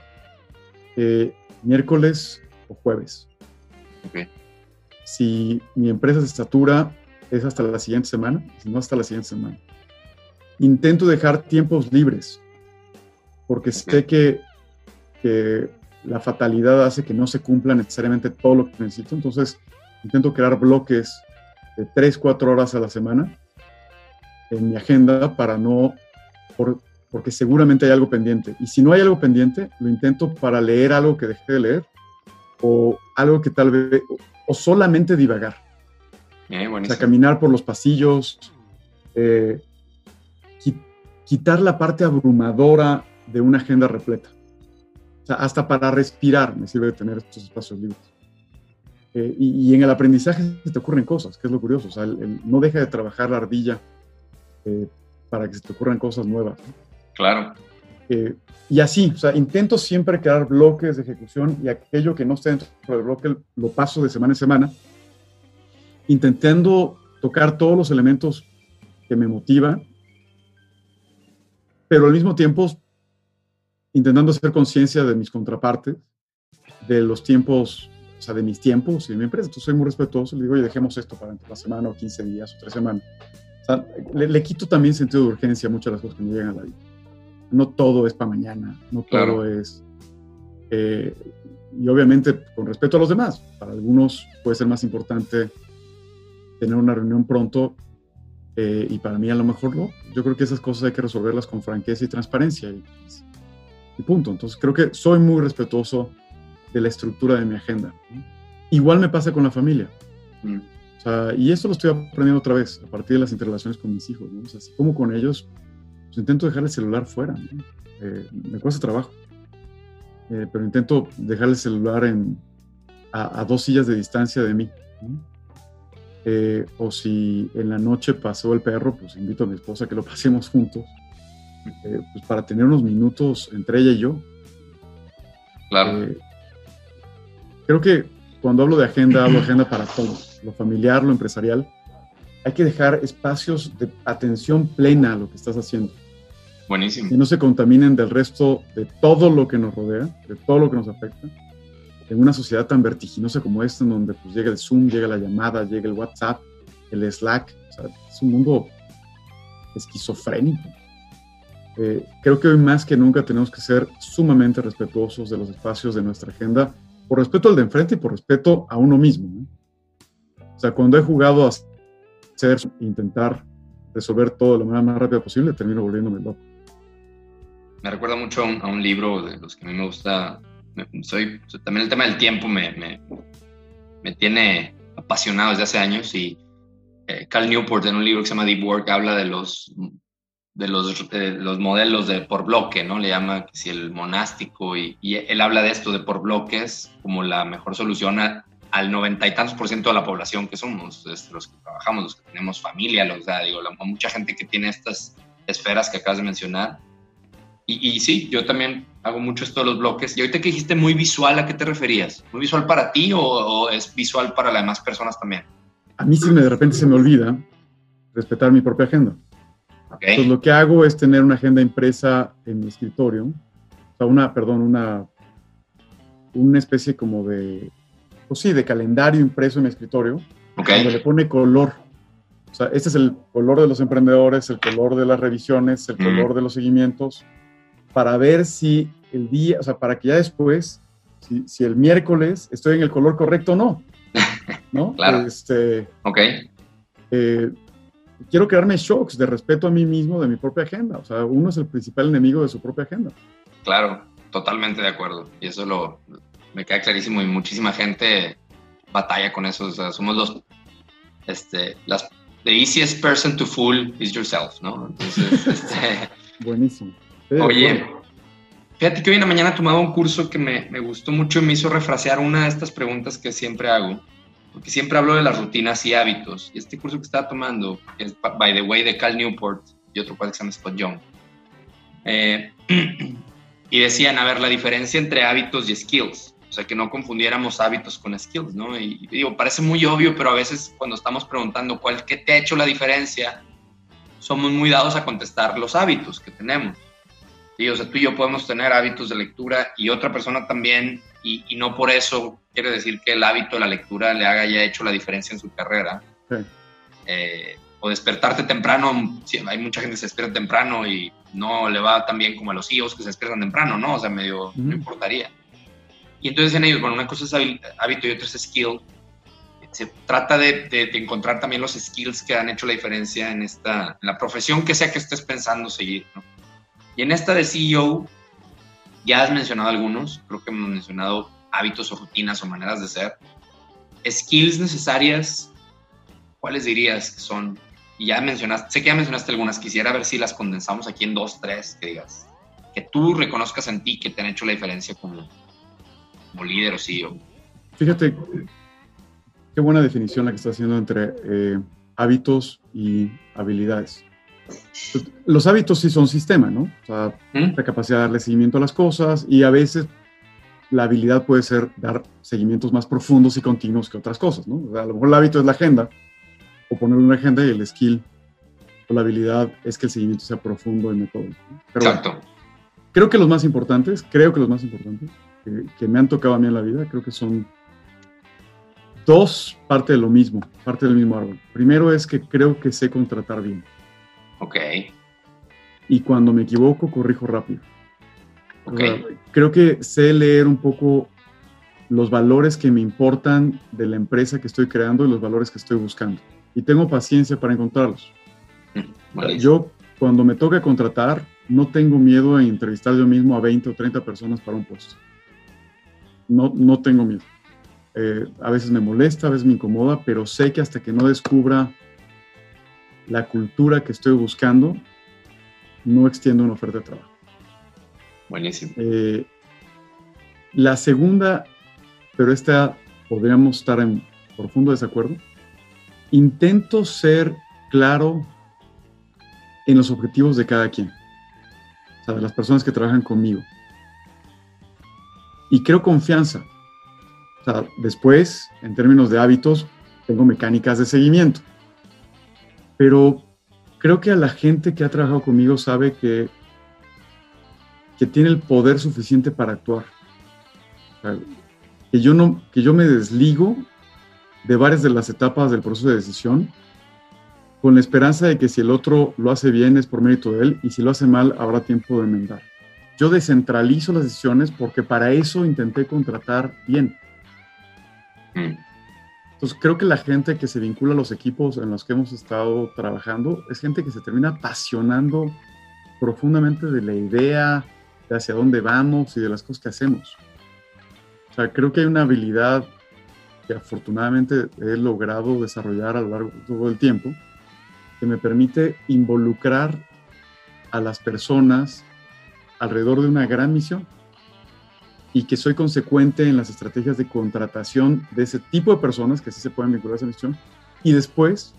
Speaker 1: eh, miércoles o jueves. Si mi empresa se satura, es hasta la siguiente semana, si no hasta la siguiente semana. Intento dejar tiempos libres, porque sé que, que, la fatalidad hace que no se cumpla necesariamente todo lo que necesito, entonces intento crear bloques de 3, 4 horas a la semana en mi agenda para no, porque seguramente hay algo pendiente. Y si no hay algo pendiente, lo intento para leer algo que dejé de leer o algo que tal vez, o solamente divagar. o sea, caminar por los pasillos, eh, quitar la parte abrumadora de una agenda repleta. O sea, hasta para respirar me sirve tener estos espacios libres. Eh, y, en el aprendizaje se te ocurren cosas, que es lo curioso. O sea, no deja de trabajar la ardilla eh, para que se te ocurran cosas nuevas.
Speaker 2: Claro.
Speaker 1: Eh, y así, o sea, intento siempre crear bloques de ejecución y aquello que no esté dentro del bloque lo paso de semana en semana, intentando tocar todos los elementos que me motivan, pero al mismo tiempo intentando hacer conciencia de mis contrapartes, de los tiempos o sea, de mis tiempos y de mi empresa. Entonces soy muy respetuoso, le digo, oye, dejemos esto para la semana o 15 días o 3 semanas. O sea, le, quito también sentido de urgencia a muchas de las cosas que me llegan a la vida. No todo es para mañana, no todo es... Eh, y obviamente con respeto a los demás. Para algunos puede ser más importante tener una reunión pronto eh, y para mí a lo mejor no. Yo creo que esas cosas hay que resolverlas con franqueza y transparencia y, y punto. Entonces creo que soy muy respetuoso de la estructura de mi agenda. Igual me pasa con la familia. Mm. O sea, y esto lo estoy aprendiendo otra vez a partir de las interrelaciones con mis hijos. ¿no? O sea, así como con ellos, pues intento dejar el celular fuera. Eh, me cuesta trabajo, eh, pero intento dejar el celular en, a, dos sillas de distancia de mí. Eh, o si en la noche pasó el perro, pues invito a mi esposa a que lo pasemos juntos, pues para tener unos minutos entre ella y yo.
Speaker 2: Claro
Speaker 1: creo que cuando hablo de agenda, hablo de agenda para todo, lo familiar, lo empresarial. Hay que dejar espacios de atención plena a lo que estás haciendo.
Speaker 2: Buenísimo.
Speaker 1: Y no se contaminen del resto de todo lo que nos rodea, de todo lo que nos afecta. En una sociedad tan vertiginosa como esta, en donde pues, llega el Zoom, llega la llamada, llega el WhatsApp, el Slack, es un mundo esquizofrénico. Eh, creo que hoy más que nunca tenemos que ser sumamente respetuosos de los espacios de nuestra agenda por respeto al de enfrente y por respeto a uno mismo. O sea, cuando he jugado a hacer, intentar resolver todo de la manera más rápida posible, termino volviéndome loco.
Speaker 2: Me recuerda mucho a un, libro de los que a mí me gusta. soy, también el tema del tiempo me, me, me, tiene apasionado desde hace años y eh, Cal Newport en un libro que se llama Deep Work habla de los de los, los modelos de por bloque, ¿no? Le llama si el monástico y, él habla de esto de por bloques como la mejor solución al noventa y tantos por ciento de la población que somos, los que trabajamos, los que tenemos familia, los, da digo, la, mucha gente que tiene estas esferas que acabas de mencionar. Y, y, sí, yo también hago mucho esto de los bloques. Y ahorita que dijiste muy visual, ¿a qué te referías? ¿Muy visual para ti o, o es visual para las demás personas también?
Speaker 1: A mí sí me de repente se me olvida respetar mi propia agenda. Entonces lo que hago es tener una agenda impresa en mi escritorio, o sea, una, perdón, una, una especie como de, pues sí, de calendario impreso en mi escritorio, donde le pone color. O sea, este es el color de los emprendedores, el color de las revisiones, el mm. color de los seguimientos, para ver si el día, o sea, para que ya después, si, si el miércoles estoy en el color correcto o no. ¿No?
Speaker 2: claro.
Speaker 1: Este,
Speaker 2: ok.
Speaker 1: Eh, quiero crearme shocks de respeto a mí mismo, de mi propia agenda. O sea, uno es el principal enemigo de su propia agenda.
Speaker 2: Claro, totalmente de acuerdo. Y eso lo, me queda clarísimo y muchísima gente batalla con eso. O sea, somos los, este, las, the easiest person to fool is yourself, ¿no? Entonces, este,
Speaker 1: Buenísimo.
Speaker 2: oye, fíjate que hoy en la mañana he tomado un curso que me, me gustó mucho y me hizo refrasear una de estas preguntas que siempre hago porque siempre hablo de las rutinas y hábitos. Y este curso que estaba tomando es By the Way de Cal Newport y otro cual que se llama Spot Young. Eh, y decían, a ver, la diferencia entre hábitos y skills. O sea, que no confundiéramos hábitos con skills, ¿no? Y, digo, parece muy obvio, pero a veces cuando estamos preguntando cuál, qué te ha hecho la diferencia, somos muy dados a contestar los hábitos que tenemos. Y, o sea, tú y yo podemos tener hábitos de lectura y otra persona también, y, no por eso quiere decir que el hábito de la lectura le haya hecho la diferencia en su carrera. Eh, o despertarte temprano, hay mucha gente que se despierta temprano y no le va tan bien como a los hijos que se despiertan temprano, ¿no? O sea, medio no importaría. Y entonces en ellos, bueno, una cosa es hábito y otra es skill. Se trata de, encontrar también los skills que han hecho la diferencia en esta, en la profesión que sea que estés pensando seguir, ¿no? Y en esta de CEO, ya has mencionado algunos, creo que hemos mencionado hábitos o rutinas o maneras de ser. Skills necesarias, ¿cuáles dirías que son? Y ya mencionaste, sé que ya mencionaste algunas, quisiera ver si las condensamos aquí en dos, tres, que digas, que tú reconozcas en ti que te han hecho la diferencia como, como líder o CEO.
Speaker 1: Fíjate, qué buena definición la que estás haciendo entre eh, hábitos y habilidades. Pues, los hábitos sí son sistema, ¿no? O sea, la capacidad de darle seguimiento a las cosas y a veces la habilidad puede ser dar seguimientos más profundos y continuos que otras cosas, ¿no? a lo mejor el hábito es la agenda, o poner una agenda y el skill o la habilidad es que el seguimiento sea profundo y metódico.
Speaker 2: Exacto.
Speaker 1: creo que los más importantes, creo que los más importantes que, que, me han tocado a mí en la vida, creo que son dos parte de lo mismo, parte del mismo árbol. Primero es que creo que sé contratar bien.
Speaker 2: Ok.
Speaker 1: Y cuando me equivoco, corrijo rápido. creo que sé leer un poco los valores que me importan de la empresa que estoy creando y los valores que estoy buscando. Y tengo paciencia para encontrarlos. Mm, yo, cuando me toca contratar, no tengo miedo a entrevistar yo mismo a 20 o 30 personas para un puesto. No, no tengo miedo. Eh, a veces me molesta, a veces me incomoda, pero sé que hasta que no descubra la cultura que estoy buscando, no extiendo una oferta de trabajo.
Speaker 2: Buenísimo.
Speaker 1: Eh, la segunda, pero esta podríamos estar en profundo desacuerdo, intento ser claro en los objetivos de cada quien, o sea, de las personas que trabajan conmigo. Y creo confianza. O sea, después, en términos de hábitos, tengo mecánicas de seguimiento. Pero creo que a la gente que ha trabajado conmigo sabe que, que tiene el poder suficiente para actuar. que, yo no, que yo me desligo de varias de las etapas del proceso de decisión con la esperanza de que si el otro lo hace bien es por mérito de él y si lo hace mal habrá tiempo de enmendar. Yo descentralizo las decisiones porque para eso intenté contratar bien. Mm. Entonces creo que la gente que se vincula a los equipos en los que hemos estado trabajando es gente que se termina apasionando profundamente de la idea, de hacia dónde vamos y de las cosas que hacemos. O sea, creo que hay una habilidad que afortunadamente he logrado desarrollar a lo largo de todo el tiempo, que me permite involucrar a las personas alrededor de una gran misión y que soy consecuente en las estrategias de contratación de ese tipo de personas que sí se pueden vincular a esa misión y después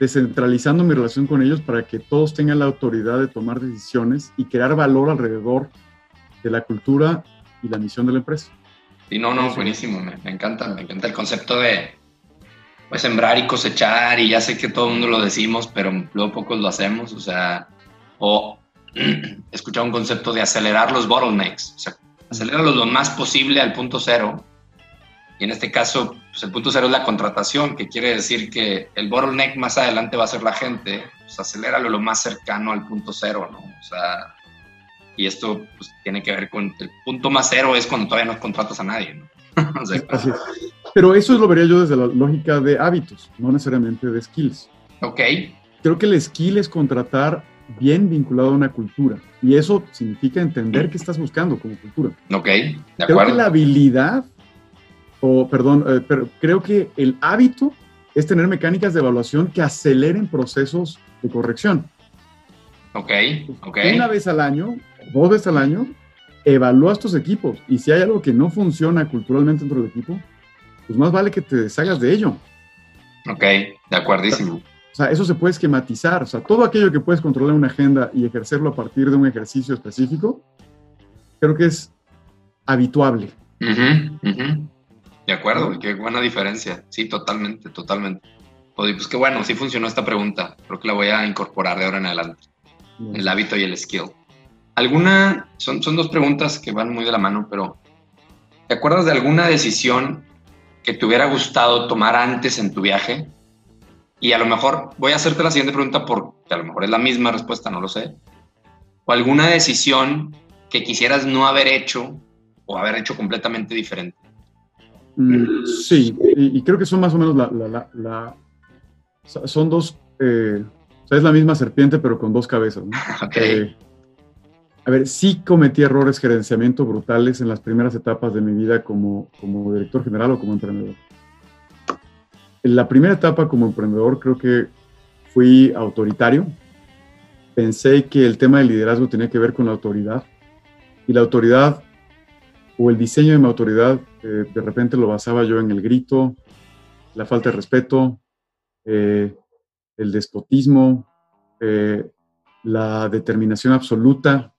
Speaker 1: descentralizando mi relación con ellos para que todos tengan la autoridad de tomar decisiones y crear valor alrededor de la cultura y la misión de la empresa.
Speaker 2: Y no, no, buenísimo, me, encanta, me encanta el concepto de, pues sembrar y cosechar y ya sé que todo el mundo lo decimos, pero luego pocos lo hacemos, o sea, o escuchar un concepto de acelerar los bottlenecks, o sea, acelerarlos lo más posible al punto cero. Y en este caso, pues el punto cero es la contratación, que quiere decir que el bottleneck más adelante va a ser la gente, pues aceléralo lo más cercano al punto cero, ¿no? O sea, y esto pues, tiene que ver con el punto más cero es cuando todavía no contratas a nadie, ¿no?
Speaker 1: Así es. Pero eso lo vería yo desde la lógica de hábitos, no necesariamente de skills.
Speaker 2: Ok.
Speaker 1: Creo que el skill es contratar bien vinculado a una cultura. Y eso significa entender qué estás buscando como cultura.
Speaker 2: Ok, de
Speaker 1: acuerdo. Creo que la habilidad, o perdón, eh, pero creo que el hábito es tener mecánicas de evaluación que aceleren procesos de corrección.
Speaker 2: Ok, ok.
Speaker 1: Una vez al año, dos veces al año, evalúas tus equipos. Y si hay algo que no funciona culturalmente dentro del equipo, pues más vale que te deshagas de ello.
Speaker 2: Ok, de acuerdísimo.
Speaker 1: O sea, eso se puede esquematizar. O sea, todo aquello que puedes controlar en una agenda y ejercerlo a partir de un ejercicio específico, creo que es habituable.
Speaker 2: De acuerdo, qué buena diferencia. Sí, totalmente, totalmente. Pues qué bueno, sí funcionó esta pregunta. Creo que la voy a incorporar de ahora en adelante. El hábito y el skill. ¿Alguna, son, son dos preguntas que van muy de la mano, pero ¿te acuerdas de alguna decisión que te hubiera gustado tomar antes en tu viaje? Y a lo mejor voy a hacerte la siguiente pregunta porque a lo mejor es la misma respuesta, no lo sé. O alguna decisión que quisieras no haber hecho o haber hecho completamente diferente.
Speaker 1: Mm, sí, y, creo que son más o menos la... son dos... Eh, o sea, es la misma serpiente, pero con dos cabezas. ¿no?
Speaker 2: Eh,
Speaker 1: a ver, sí cometí errores gerenciamiento brutales en las primeras etapas de mi vida como, como director general o como emprendedor. En la primera etapa como emprendedor creo que fui autoritario. Pensé que el tema del liderazgo tenía que ver con la autoridad y la autoridad o el diseño de mi autoridad eh, de repente lo basaba yo en el grito, la falta de respeto, eh, el despotismo, eh, la determinación absoluta.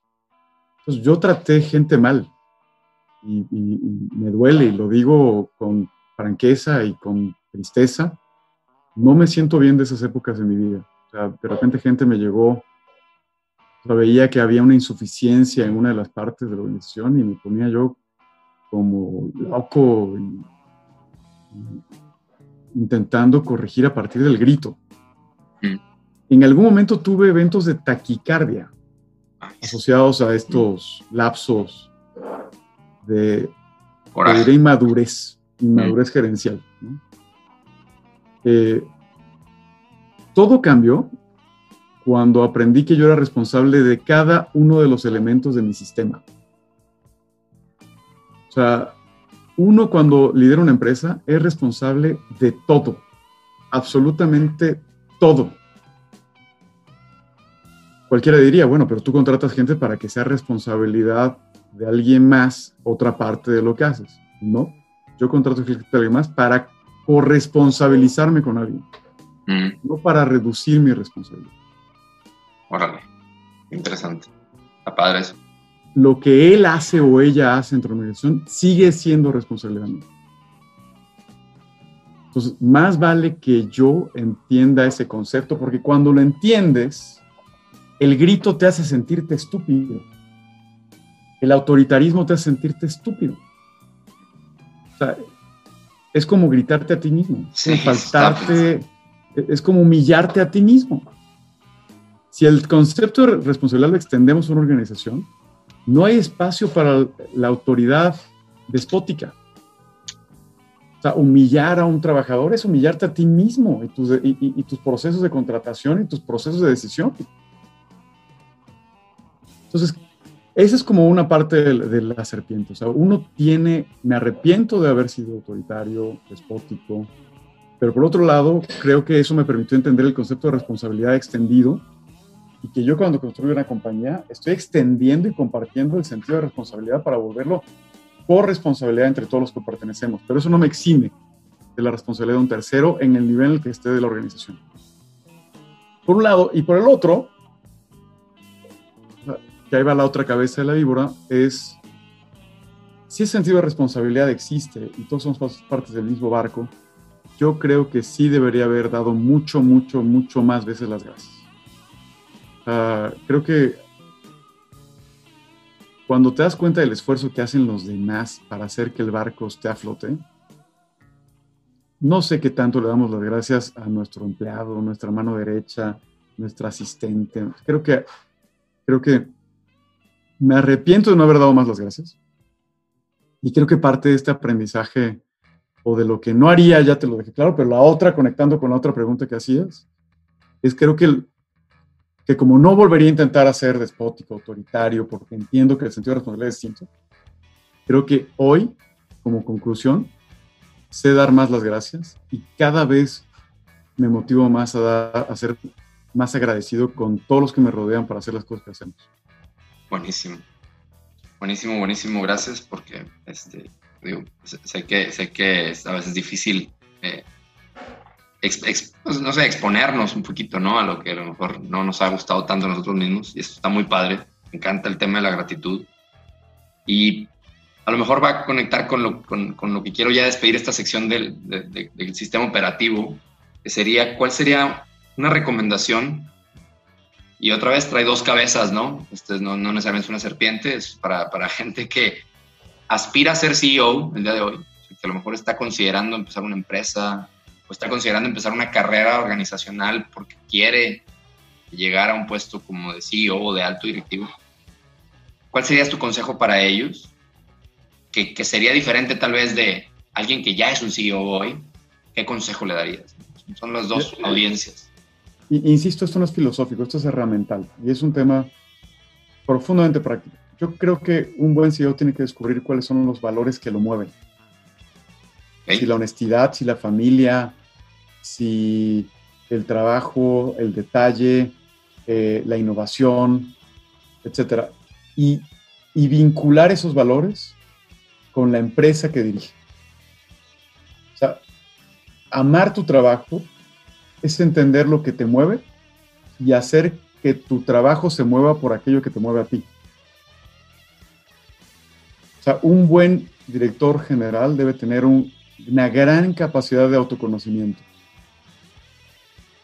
Speaker 1: Entonces yo traté gente mal y, me duele y lo digo con franqueza y con tristeza. No me siento bien de esas épocas de mi vida. O sea, de repente gente me llegó, o veía que había una insuficiencia en una de las partes de la organización y me ponía yo como loco intentando corregir a partir del grito. Mm. En algún momento tuve eventos de taquicardia asociados a estos lapsos de, inmadurez, inmadurez mm. gerencial. Eh, todo cambió cuando aprendí que yo era responsable de cada uno de los elementos de mi sistema. O sea, uno cuando lidera una empresa es responsable de todo, absolutamente todo. Cualquiera diría, bueno, pero tú contratas gente para que sea responsabilidad de alguien más otra parte de lo que haces. No, yo contrato gente de alguien más para corresponsabilizarme con alguien, mm. no para reducir mi responsabilidad.
Speaker 2: Órale, interesante. Está padre eso
Speaker 1: lo que él hace o ella hace en tu organización sigue siendo responsabilidad mía. Entonces, más vale que yo entienda ese concepto, porque cuando lo entiendes, el grito te hace sentirte estúpido. El autoritarismo te hace sentirte estúpido. O sea, es como gritarte a ti mismo, faltarte, es como humillarte a ti mismo. Si el concepto de responsabilidad lo extendemos a una organización, no hay espacio para la autoridad despótica. O sea, humillar a un trabajador es humillarte a ti mismo y tus, procesos de contratación y tus procesos de decisión. Entonces, esa es como una parte de, la serpiente. O sea, uno tiene, me arrepiento de haber sido autoritario, despótico, pero por otro lado, creo que eso me permitió entender el concepto de responsabilidad extendido y que yo cuando construyo una compañía estoy extendiendo y compartiendo el sentido de responsabilidad para volverlo por responsabilidad entre todos los que pertenecemos. Pero eso no me exime de la responsabilidad de un tercero en el nivel en que esté de la organización. Por un lado, y por el otro, que ahí va la otra cabeza de la víbora, es si ese sentido de responsabilidad existe y todos somos partes del mismo barco, yo creo que sí debería haber dado mucho, mucho, mucho más veces las gracias. Ah, creo que cuando te das cuenta del esfuerzo que hacen los demás para hacer que el barco esté a flote, no sé qué tanto le damos las gracias a nuestro empleado, nuestra mano derecha, nuestra asistente. Creo que, creo que me arrepiento de no haber dado más las gracias. Y creo que parte de este aprendizaje o de lo que no haría, ya te lo dejé claro, pero la otra, conectando con la otra pregunta que hacías, es creo que, que como no volvería a intentar hacer despótico, autoritario, porque entiendo que el sentido de responsabilidad es distinto, creo que hoy, como conclusión, sé dar más las gracias y cada vez me motivo más a, dar, a ser más agradecido con todos los que me rodean para hacer las cosas que hacemos.
Speaker 2: Buenísimo. Buenísimo, buenísimo. Gracias porque este, digo, sé, que, sé que a veces es difícil, eh, pues, no sé, exponernos un poquito, ¿no? A lo que a lo mejor no nos ha gustado tanto a nosotros mismos. Y esto está muy padre. Me encanta el tema de la gratitud. Y a lo mejor va a conectar con lo, con, con lo que quiero ya despedir esta sección del, del sistema operativo, que sería, ¿cuál sería una recomendación? Y otra vez trae dos cabezas, ¿no? Este no, no necesariamente es una serpiente, es para, para gente que aspira a ser CEO el día de hoy, que a lo mejor está considerando empezar una empresa o está considerando empezar una carrera organizacional porque quiere llegar a un puesto como de CEO o de alto directivo. ¿Cuál sería tu consejo para ellos? que, sería diferente tal vez de alguien que ya es un CEO hoy, ¿qué consejo le darías? Son las dos audiencias.
Speaker 1: Insisto, esto no es filosófico, esto es herramental y es un tema profundamente práctico. Yo creo que un buen CEO tiene que descubrir cuáles son los valores que lo mueven. Si la honestidad, si la familia, si el trabajo, el detalle, eh, la innovación, etc. Y, y vincular esos valores con la empresa que dirige. O sea, amar tu trabajo es entender lo que te mueve y hacer que tu trabajo se mueva por aquello que te mueve a ti. O sea, un buen director general debe tener una gran capacidad de autoconocimiento.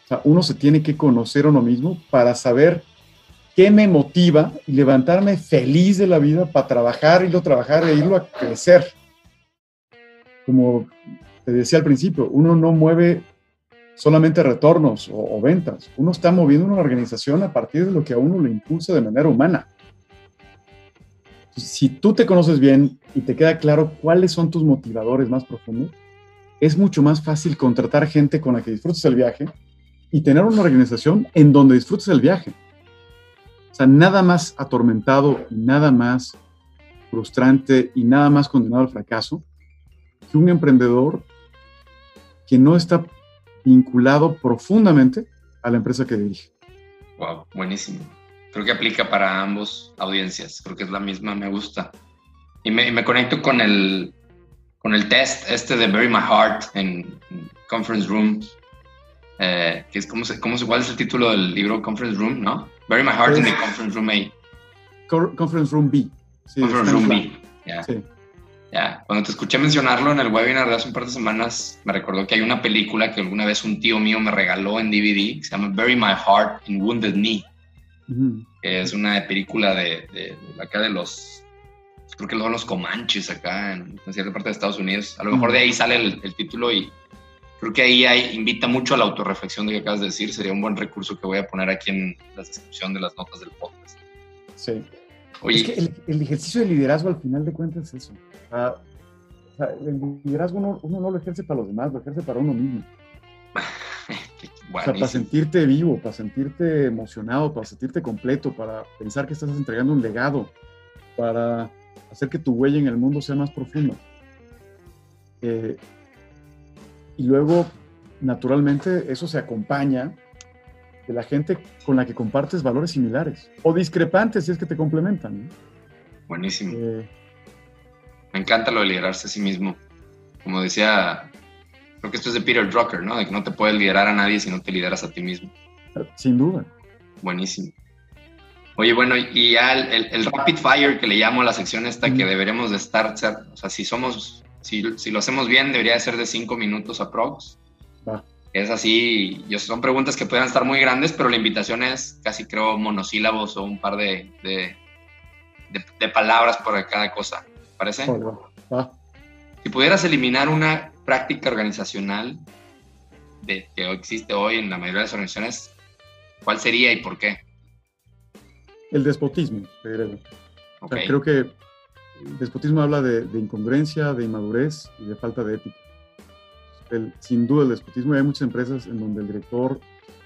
Speaker 1: O sea, uno se tiene que conocer a uno mismo para saber qué me motiva y levantarme feliz de la vida para trabajar, irlo a trabajar e irlo a crecer. Como te decía al principio, uno no mueve solamente retornos o, ventas, uno está moviendo una organización a partir de lo que a uno le impulsa de manera humana. si tú te conoces bien y te queda claro cuáles son tus motivadores más profundos, es mucho más fácil contratar gente con la que disfrutes el viaje y tener una organización en donde disfrutes el viaje. O sea, nada más atormentado nada más frustrante y nada más condenado al fracaso que un emprendedor que no está vinculado profundamente a la empresa que dirige.
Speaker 2: Wow, buenísimo. Creo que aplica para ambos audiencias. Creo que es la misma, me gusta. Y me, conecto con el, con el test este de Bury My Heart en, Conference Room, eh, que es como, como, ¿cuál es el título del libro Conference Room, no? Bury My Heart in the Conference Room A.
Speaker 1: Conference Room B.
Speaker 2: conference Room B. Ya. Cuando te escuché mencionarlo en el webinar de hace un par de semanas, me recordó que hay una película que alguna vez un tío mío me regaló en DVD que se llama Bury My Heart in Wounded Knee. Que es una película de, de, acá de los creo que son los Comanches acá en, cierta parte de Estados Unidos. A lo mejor de ahí sale el, el título y creo que ahí hay, invita mucho a la autorreflexión de que acabas de decir. Sería un buen recurso que voy a poner aquí en la descripción de las notas del podcast.
Speaker 1: Sí. Oye, es que el, ejercicio de liderazgo al final de cuentas es eso. O sea, el liderazgo uno, no lo ejerce para los demás, lo ejerce para uno mismo. o sea, para sentirte vivo, para sentirte emocionado, para sentirte completo, para pensar que estás entregando un legado, para hacer que tu huella en el mundo sea más profunda. Eh, y luego, naturalmente, eso se acompaña de la gente con la que compartes valores similares o discrepantes si es que te complementan.
Speaker 2: Buenísimo. Eh, Me encanta lo de liderarse a sí mismo. Como decía, creo que esto es de Peter Drucker, ¿no? De que no te puedes liderar a nadie si no te lideras a ti mismo.
Speaker 1: Sin duda.
Speaker 2: Buenísimo. Oye, bueno, y ya el, rapid fire que le llamo a la sección esta, que deberemos de estar, o sea, si somos si, lo hacemos bien, debería ser de cinco minutos aprox. Es así, yo, son preguntas que pueden estar muy grandes, pero la invitación es casi creo monosílabos o un par de, de, palabras por cada cosa. ¿Parece? Si pudieras eliminar una práctica organizacional de, que existe hoy en la mayoría de las organizaciones, ¿cuál sería y por qué?
Speaker 1: El despotismo, creo que el despotismo habla de, incongruencia, de inmadurez y de falta de ética. Sin duda el despotismo, hay muchas empresas en donde el director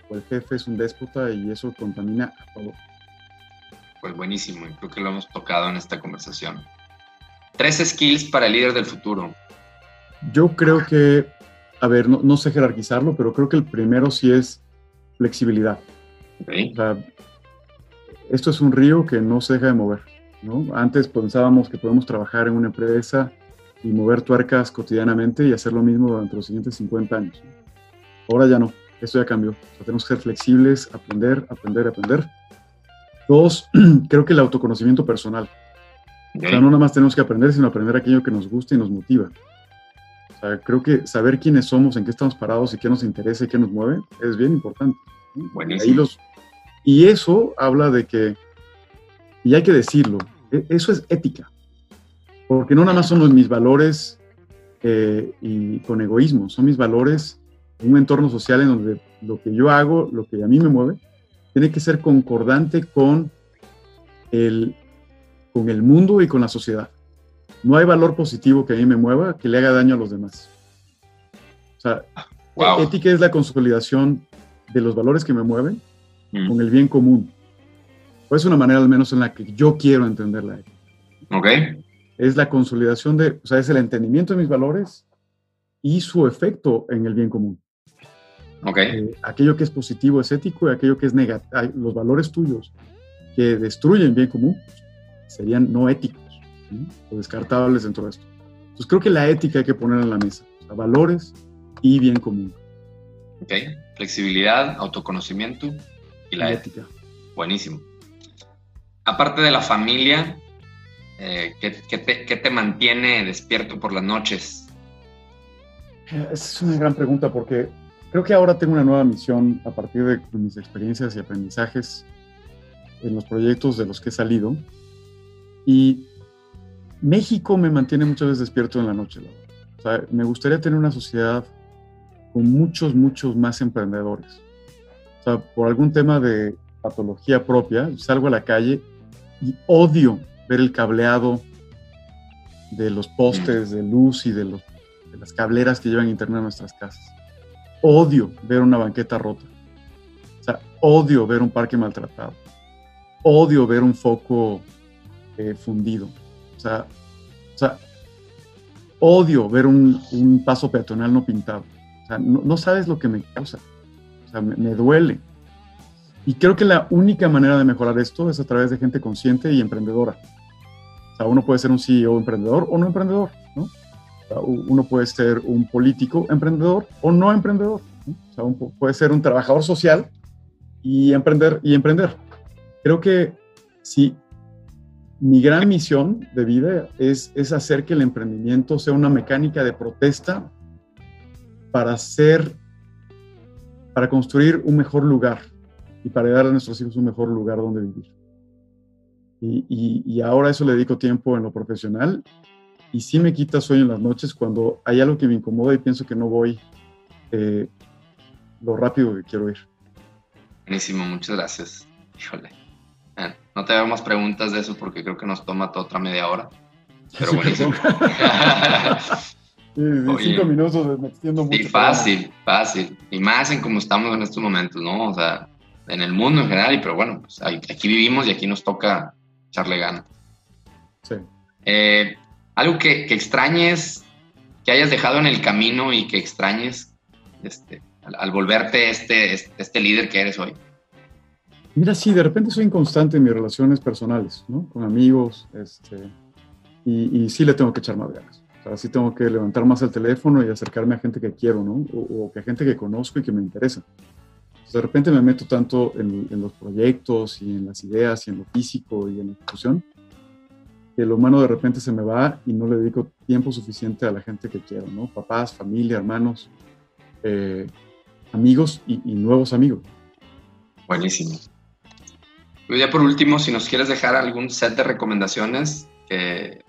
Speaker 1: o el jefe es un déspota y eso contamina a todo.
Speaker 2: Pues buenísimo, y creo que lo hemos tocado en esta conversación. Tres skills para el líder del futuro.
Speaker 1: Yo creo que, a ver, no, sé jerarquizarlo, pero creo que el primero sí es flexibilidad. esto es un río que no se deja de mover. Antes pensábamos que podemos trabajar en una empresa y mover tuercas cotidianamente y hacer lo mismo durante los siguientes 50 años. Ahora ya no, esto ya cambió. tenemos que ser flexibles, aprender, aprender, aprender. Dos, creo que el autoconocimiento personal. O sea, no nada más tenemos que aprender, sino aprender aquello que nos gusta y nos motiva. O sea, creo que saber quiénes somos, en qué estamos parados y qué nos interesa y qué nos mueve es bien importante.
Speaker 2: Buenísimo.
Speaker 1: y eso habla de que y hay que decirlo, e, eso es ética, porque no nada más son mis valores eh, y con egoísmo, son mis valores en un entorno social en donde lo que yo hago, lo que a mí me mueve, tiene que ser concordante con el, con el mundo y con la sociedad. No hay valor positivo que a mí me mueva que le haga daño a los demás. O sea, ética es la consolidación de los valores que me mueven mm. con el bien común. O es una manera al menos en la que yo quiero entenderla.
Speaker 2: Ok.
Speaker 1: Es la consolidación de, o sea, es el entendimiento de mis valores y su efecto en el bien común.
Speaker 2: Ok.
Speaker 1: Eh, aquello que es positivo es ético y aquello que es negativo, los valores tuyos que destruyen bien común serían no éticos o descartables dentro de esto. Entonces creo que la ética hay que poner en la mesa, o sea, valores y bien común.
Speaker 2: Ok, flexibilidad, autoconocimiento y la ética. Buenísimo aparte de la familia, eh, ¿qué, te, mantiene despierto por las noches?
Speaker 1: Esa es una gran pregunta porque creo que ahora tengo una nueva misión a partir de mis experiencias y aprendizajes en los proyectos de los que he salido. Y México me mantiene muchas veces despierto en la noche. me gustaría tener una sociedad con muchos, muchos más emprendedores. O sea, por algún tema de patología propia, salgo a la calle y odio ver el cableado de los postes de luz y de, los, de las cableras que llevan internet a nuestras casas. Odio ver una banqueta rota. O sea, odio ver un parque maltratado. Odio ver un foco eh, fundido. O sea, odio ver un, un, paso peatonal no pintado. O sea, no, sabes lo que me causa. O sea, me duele. Y creo que la única manera de mejorar esto es a través de gente consciente y emprendedora. Sea, uno puede ser un CEO emprendedor o no emprendedor, ¿no? Uno puede ser un político emprendedor o no emprendedor. O sea, puede ser un trabajador social y emprender y emprender. Creo que si mi gran misión de vida es, es hacer que el emprendimiento sea una mecánica de protesta para hacer, para construir un mejor lugar y para dar a nuestros hijos un mejor lugar donde vivir. Y, y, ahora eso le dedico tiempo en lo profesional y sí me quita sueño en las noches cuando hay algo que me incomoda y pienso que no voy eh, lo rápido que quiero ir.
Speaker 2: Buenísimo, muchas gracias. Híjole. no te hago más preguntas de eso porque creo que nos toma toda otra media hora. Pero buenísimo.
Speaker 1: cinco minutos me extiendo mucho.
Speaker 2: Sí, fácil, fácil. Y más en como estamos en estos momentos, ¿no? O sea, en el mundo en general, y pero bueno, pues aquí vivimos y aquí nos toca echarle ganas.
Speaker 1: Sí.
Speaker 2: Eh, algo que, extrañes, que hayas dejado en el camino y que extrañes este, al, volverte este, este, este, líder que eres hoy.
Speaker 1: Mira, sí, de repente soy inconstante en mis relaciones personales, ¿no? Con amigos, este, y, sí le tengo que echar más ganas. O sea, sí tengo que levantar más el teléfono y acercarme a gente que quiero, ¿no? O, o que a gente que conozco y que me interesa de repente me meto tanto en, los proyectos y en las ideas y en lo físico y en la ejecución, que lo humano de repente se me va y no le dedico tiempo suficiente a la gente que quiero, ¿no? Papás, familia, hermanos. eh, amigos y, nuevos amigos.
Speaker 2: Buenísimo. Pues ya por último, si nos quieres dejar algún set de recomendaciones, eh,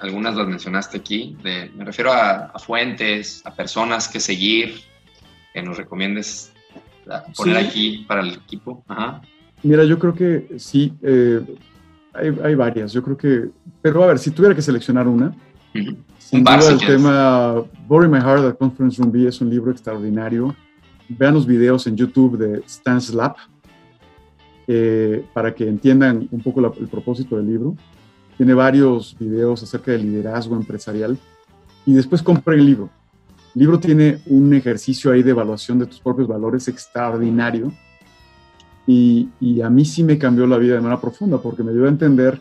Speaker 2: algunas las mencionaste aquí, me refiero a, fuentes, a personas que seguir, que nos recomiendes poner aquí para el equipo.
Speaker 1: Mira, yo creo que sí, eh, hay, varias, yo creo que, pero a ver, si tuviera que seleccionar una, sin duda el tema Boring My Heart at Conference Room B es un libro extraordinario. Vean los videos en YouTube de Stan Slap eh, para que entiendan un poco el propósito del libro. Tiene varios videos acerca del liderazgo empresarial y después compren el libro. El libro tiene un ejercicio ahí de evaluación de tus propios valores extraordinario y, y a mí sí me cambió la vida de manera profunda porque me dio a entender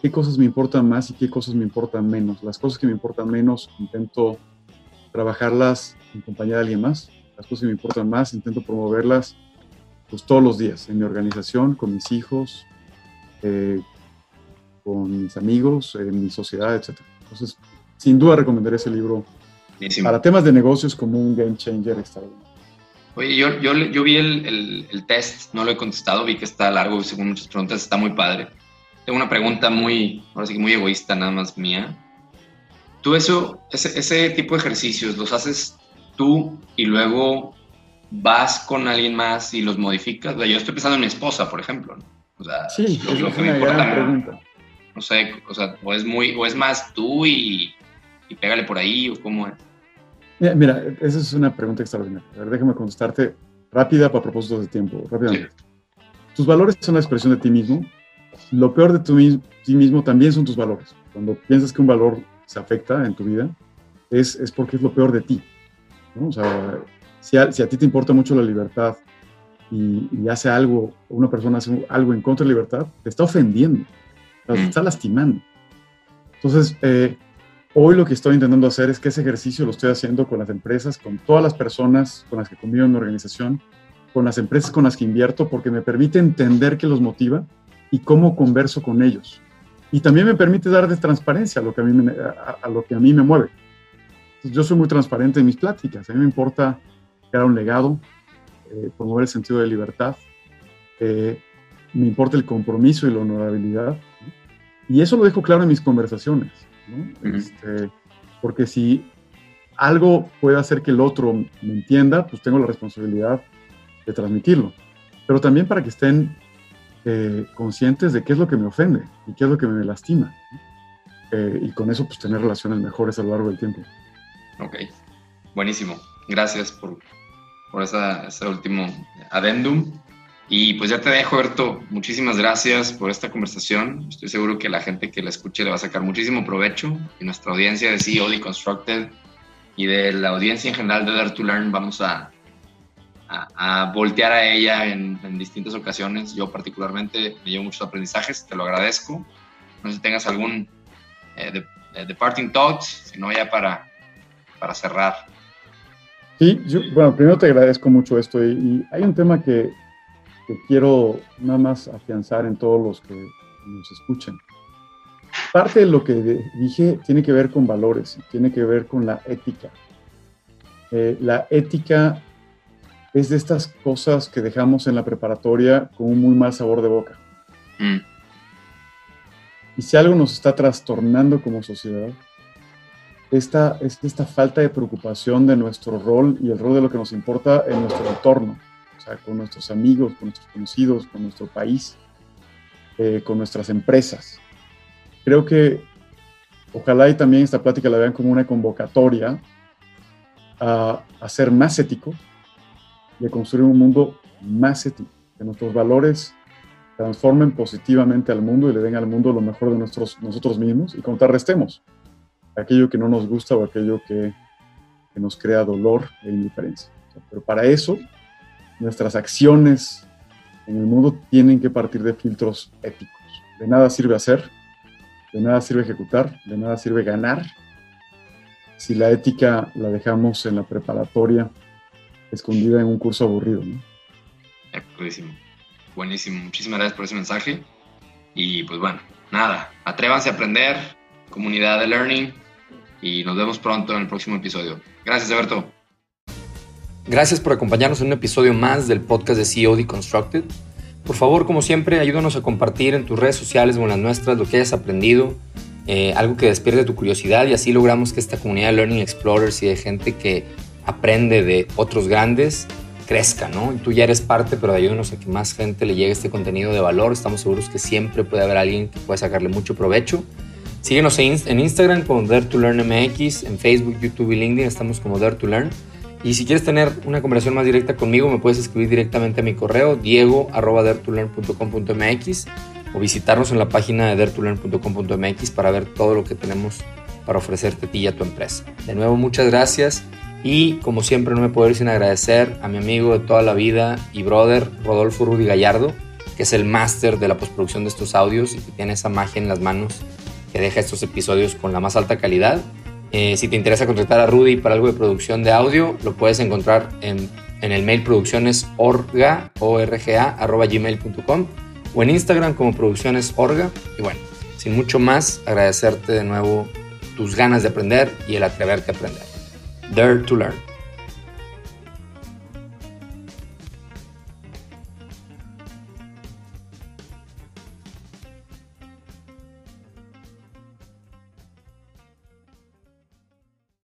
Speaker 1: qué cosas me importan más y qué cosas me importan menos. Las cosas que me importan menos intento trabajarlas en compañía de alguien más. Las cosas que me importan más intento promoverlas pues, todos los días en mi organización, con mis hijos, eh, con mis amigos, en mi sociedad, etc. Entonces, sin duda recomendaré ese libro para temas de negocios como un game changer extraordinario.
Speaker 2: Oye, yo, yo, yo vi el, el, el, test, no lo he contestado, vi que está largo, según muchas preguntas, está muy padre tengo una pregunta muy, ahora sí que muy egoísta, nada más mía. ¿Tú eso, ese, ese tipo de ejercicios los haces tú y luego vas con alguien más y los modificas? yo estoy pensando en mi esposa, por ejemplo. O sea,
Speaker 1: sí, es lo que me importa. Pregunta.
Speaker 2: No sé, o sea, o es, muy, o es más tú y, y pégale por ahí, o cómo es.
Speaker 1: Mira, esa es una pregunta extraordinaria. A ver, déjame contestarte rápida para propósitos de tiempo, rápidamente. Tus valores son la expresión de ti mismo lo peor de tu, ti mismo también son tus valores. Cuando piensas que un valor se afecta en tu vida, es, es porque es lo peor de ti. O sea, si a, si a, ti te importa mucho la libertad y, hace algo, una persona hace algo en contra de la libertad, te está ofendiendo, te mm. está lastimando. Entonces, eh, hoy lo que estoy intentando hacer es que ese ejercicio lo estoy haciendo con las empresas, con todas las personas con las que convivo en mi organización, con las empresas con las que invierto, porque me permite entender qué los motiva y cómo converso con ellos. Y también me permite dar de transparencia a lo que a mí me, a, lo que a mí me mueve. yo soy muy transparente en mis pláticas. A mí me importa crear un legado, eh, promover el sentido de libertad, eh, me importa el compromiso y la honorabilidad. Y eso lo dejo claro en mis conversaciones. Este, porque si algo puede hacer que el otro me entienda, pues tengo la responsabilidad de transmitirlo. Pero también para que estén eh, conscientes de qué es lo que me ofende y qué es lo que me lastima. Eh, y con eso, pues tener relaciones mejores a lo largo del tiempo.
Speaker 2: Ok, buenísimo. Gracias por, por ese último adendum. Y pues ya te dejo, Berto. Muchísimas gracias por esta conversación. Estoy seguro que la gente que la escuche le va a sacar muchísimo provecho. Y nuestra audiencia de CEO Deconstructed y de la audiencia en general de Dare to Learn vamos a, a, voltear a ella en, distintas ocasiones. Yo particularmente me llevo muchos aprendizajes, te lo agradezco. No sé si tengas algún eh, de, parting thoughts, sino ya para, para cerrar.
Speaker 1: Sí, bueno, primero te agradezco mucho esto y, hay un tema que, que, quiero nada más afianzar en todos los que nos escuchen. Parte de lo que dije tiene que ver con valores, tiene que ver con la ética. Eh, la ética es de estas cosas que dejamos en la preparatoria con un muy mal sabor de boca. Mm. Y si algo nos está trastornando como sociedad, esta, es esta falta de preocupación de nuestro rol y el rol de lo que nos importa en nuestro entorno, con nuestros amigos, con nuestros conocidos, con nuestro país, eh, con nuestras empresas. Creo que ojalá y también esta plática la vean como una convocatoria a, a ser más ético, de construir un mundo más ético, que nuestros valores transformen positivamente al mundo y le den al mundo lo mejor de nuestros, nosotros mismos y contrarrestemos aquello que no nos gusta o aquello que, que nos crea dolor e indiferencia. Pero para eso, nuestras acciones en el mundo tienen que partir de filtros éticos. De nada sirve hacer, de nada sirve ejecutar, de nada sirve ganar si la ética la dejamos en la preparatoria escondida en un curso aburrido. ¿no?
Speaker 2: Buenísimo. Buenísimo. Muchísimas gracias por ese mensaje. Y pues bueno, nada, atrévanse a aprender, comunidad de learning, y nos vemos pronto en el próximo episodio. Gracias, Alberto. Gracias por acompañarnos en un episodio más del podcast de CEO Deconstructed. Por favor, como siempre, ayúdanos a compartir en tus redes sociales o en las nuestras lo que hayas aprendido, eh, algo que despierte tu curiosidad y así logramos que esta comunidad de Learning Explorers y de gente que aprende de otros grandes crezca, ¿no? Tú ya eres parte, pero ayúdanos a que más gente le llegue este contenido de valor. Estamos seguros que siempre puede haber alguien que pueda sacarle mucho provecho. Síguenos en Instagram como Dare to Learn MX, en Facebook, YouTube y LinkedIn estamos como Dare to Learn. Y si quieres tener una conversación más directa conmigo, me puedes escribir directamente a mi correo diego.dertulearn.com.mx o visitarnos en la página de dertulearn.com.mx para ver todo lo que tenemos para ofrecerte a ti y a tu empresa. De nuevo, muchas gracias y como siempre no me puedo ir sin agradecer a mi amigo de toda la vida y brother Rodolfo Rudy Gallardo, que es el máster de la postproducción de estos audios y que tiene esa magia en las manos que deja estos episodios con la más alta calidad. Eh, si te interesa contratar a Rudy para algo de producción de audio, lo puedes encontrar en, el mail producciones orga, gmail.com o en Instagram como producciones orga. Y bueno, sin mucho más, agradecerte de nuevo tus ganas de aprender y el atreverte a aprender. Dare to learn.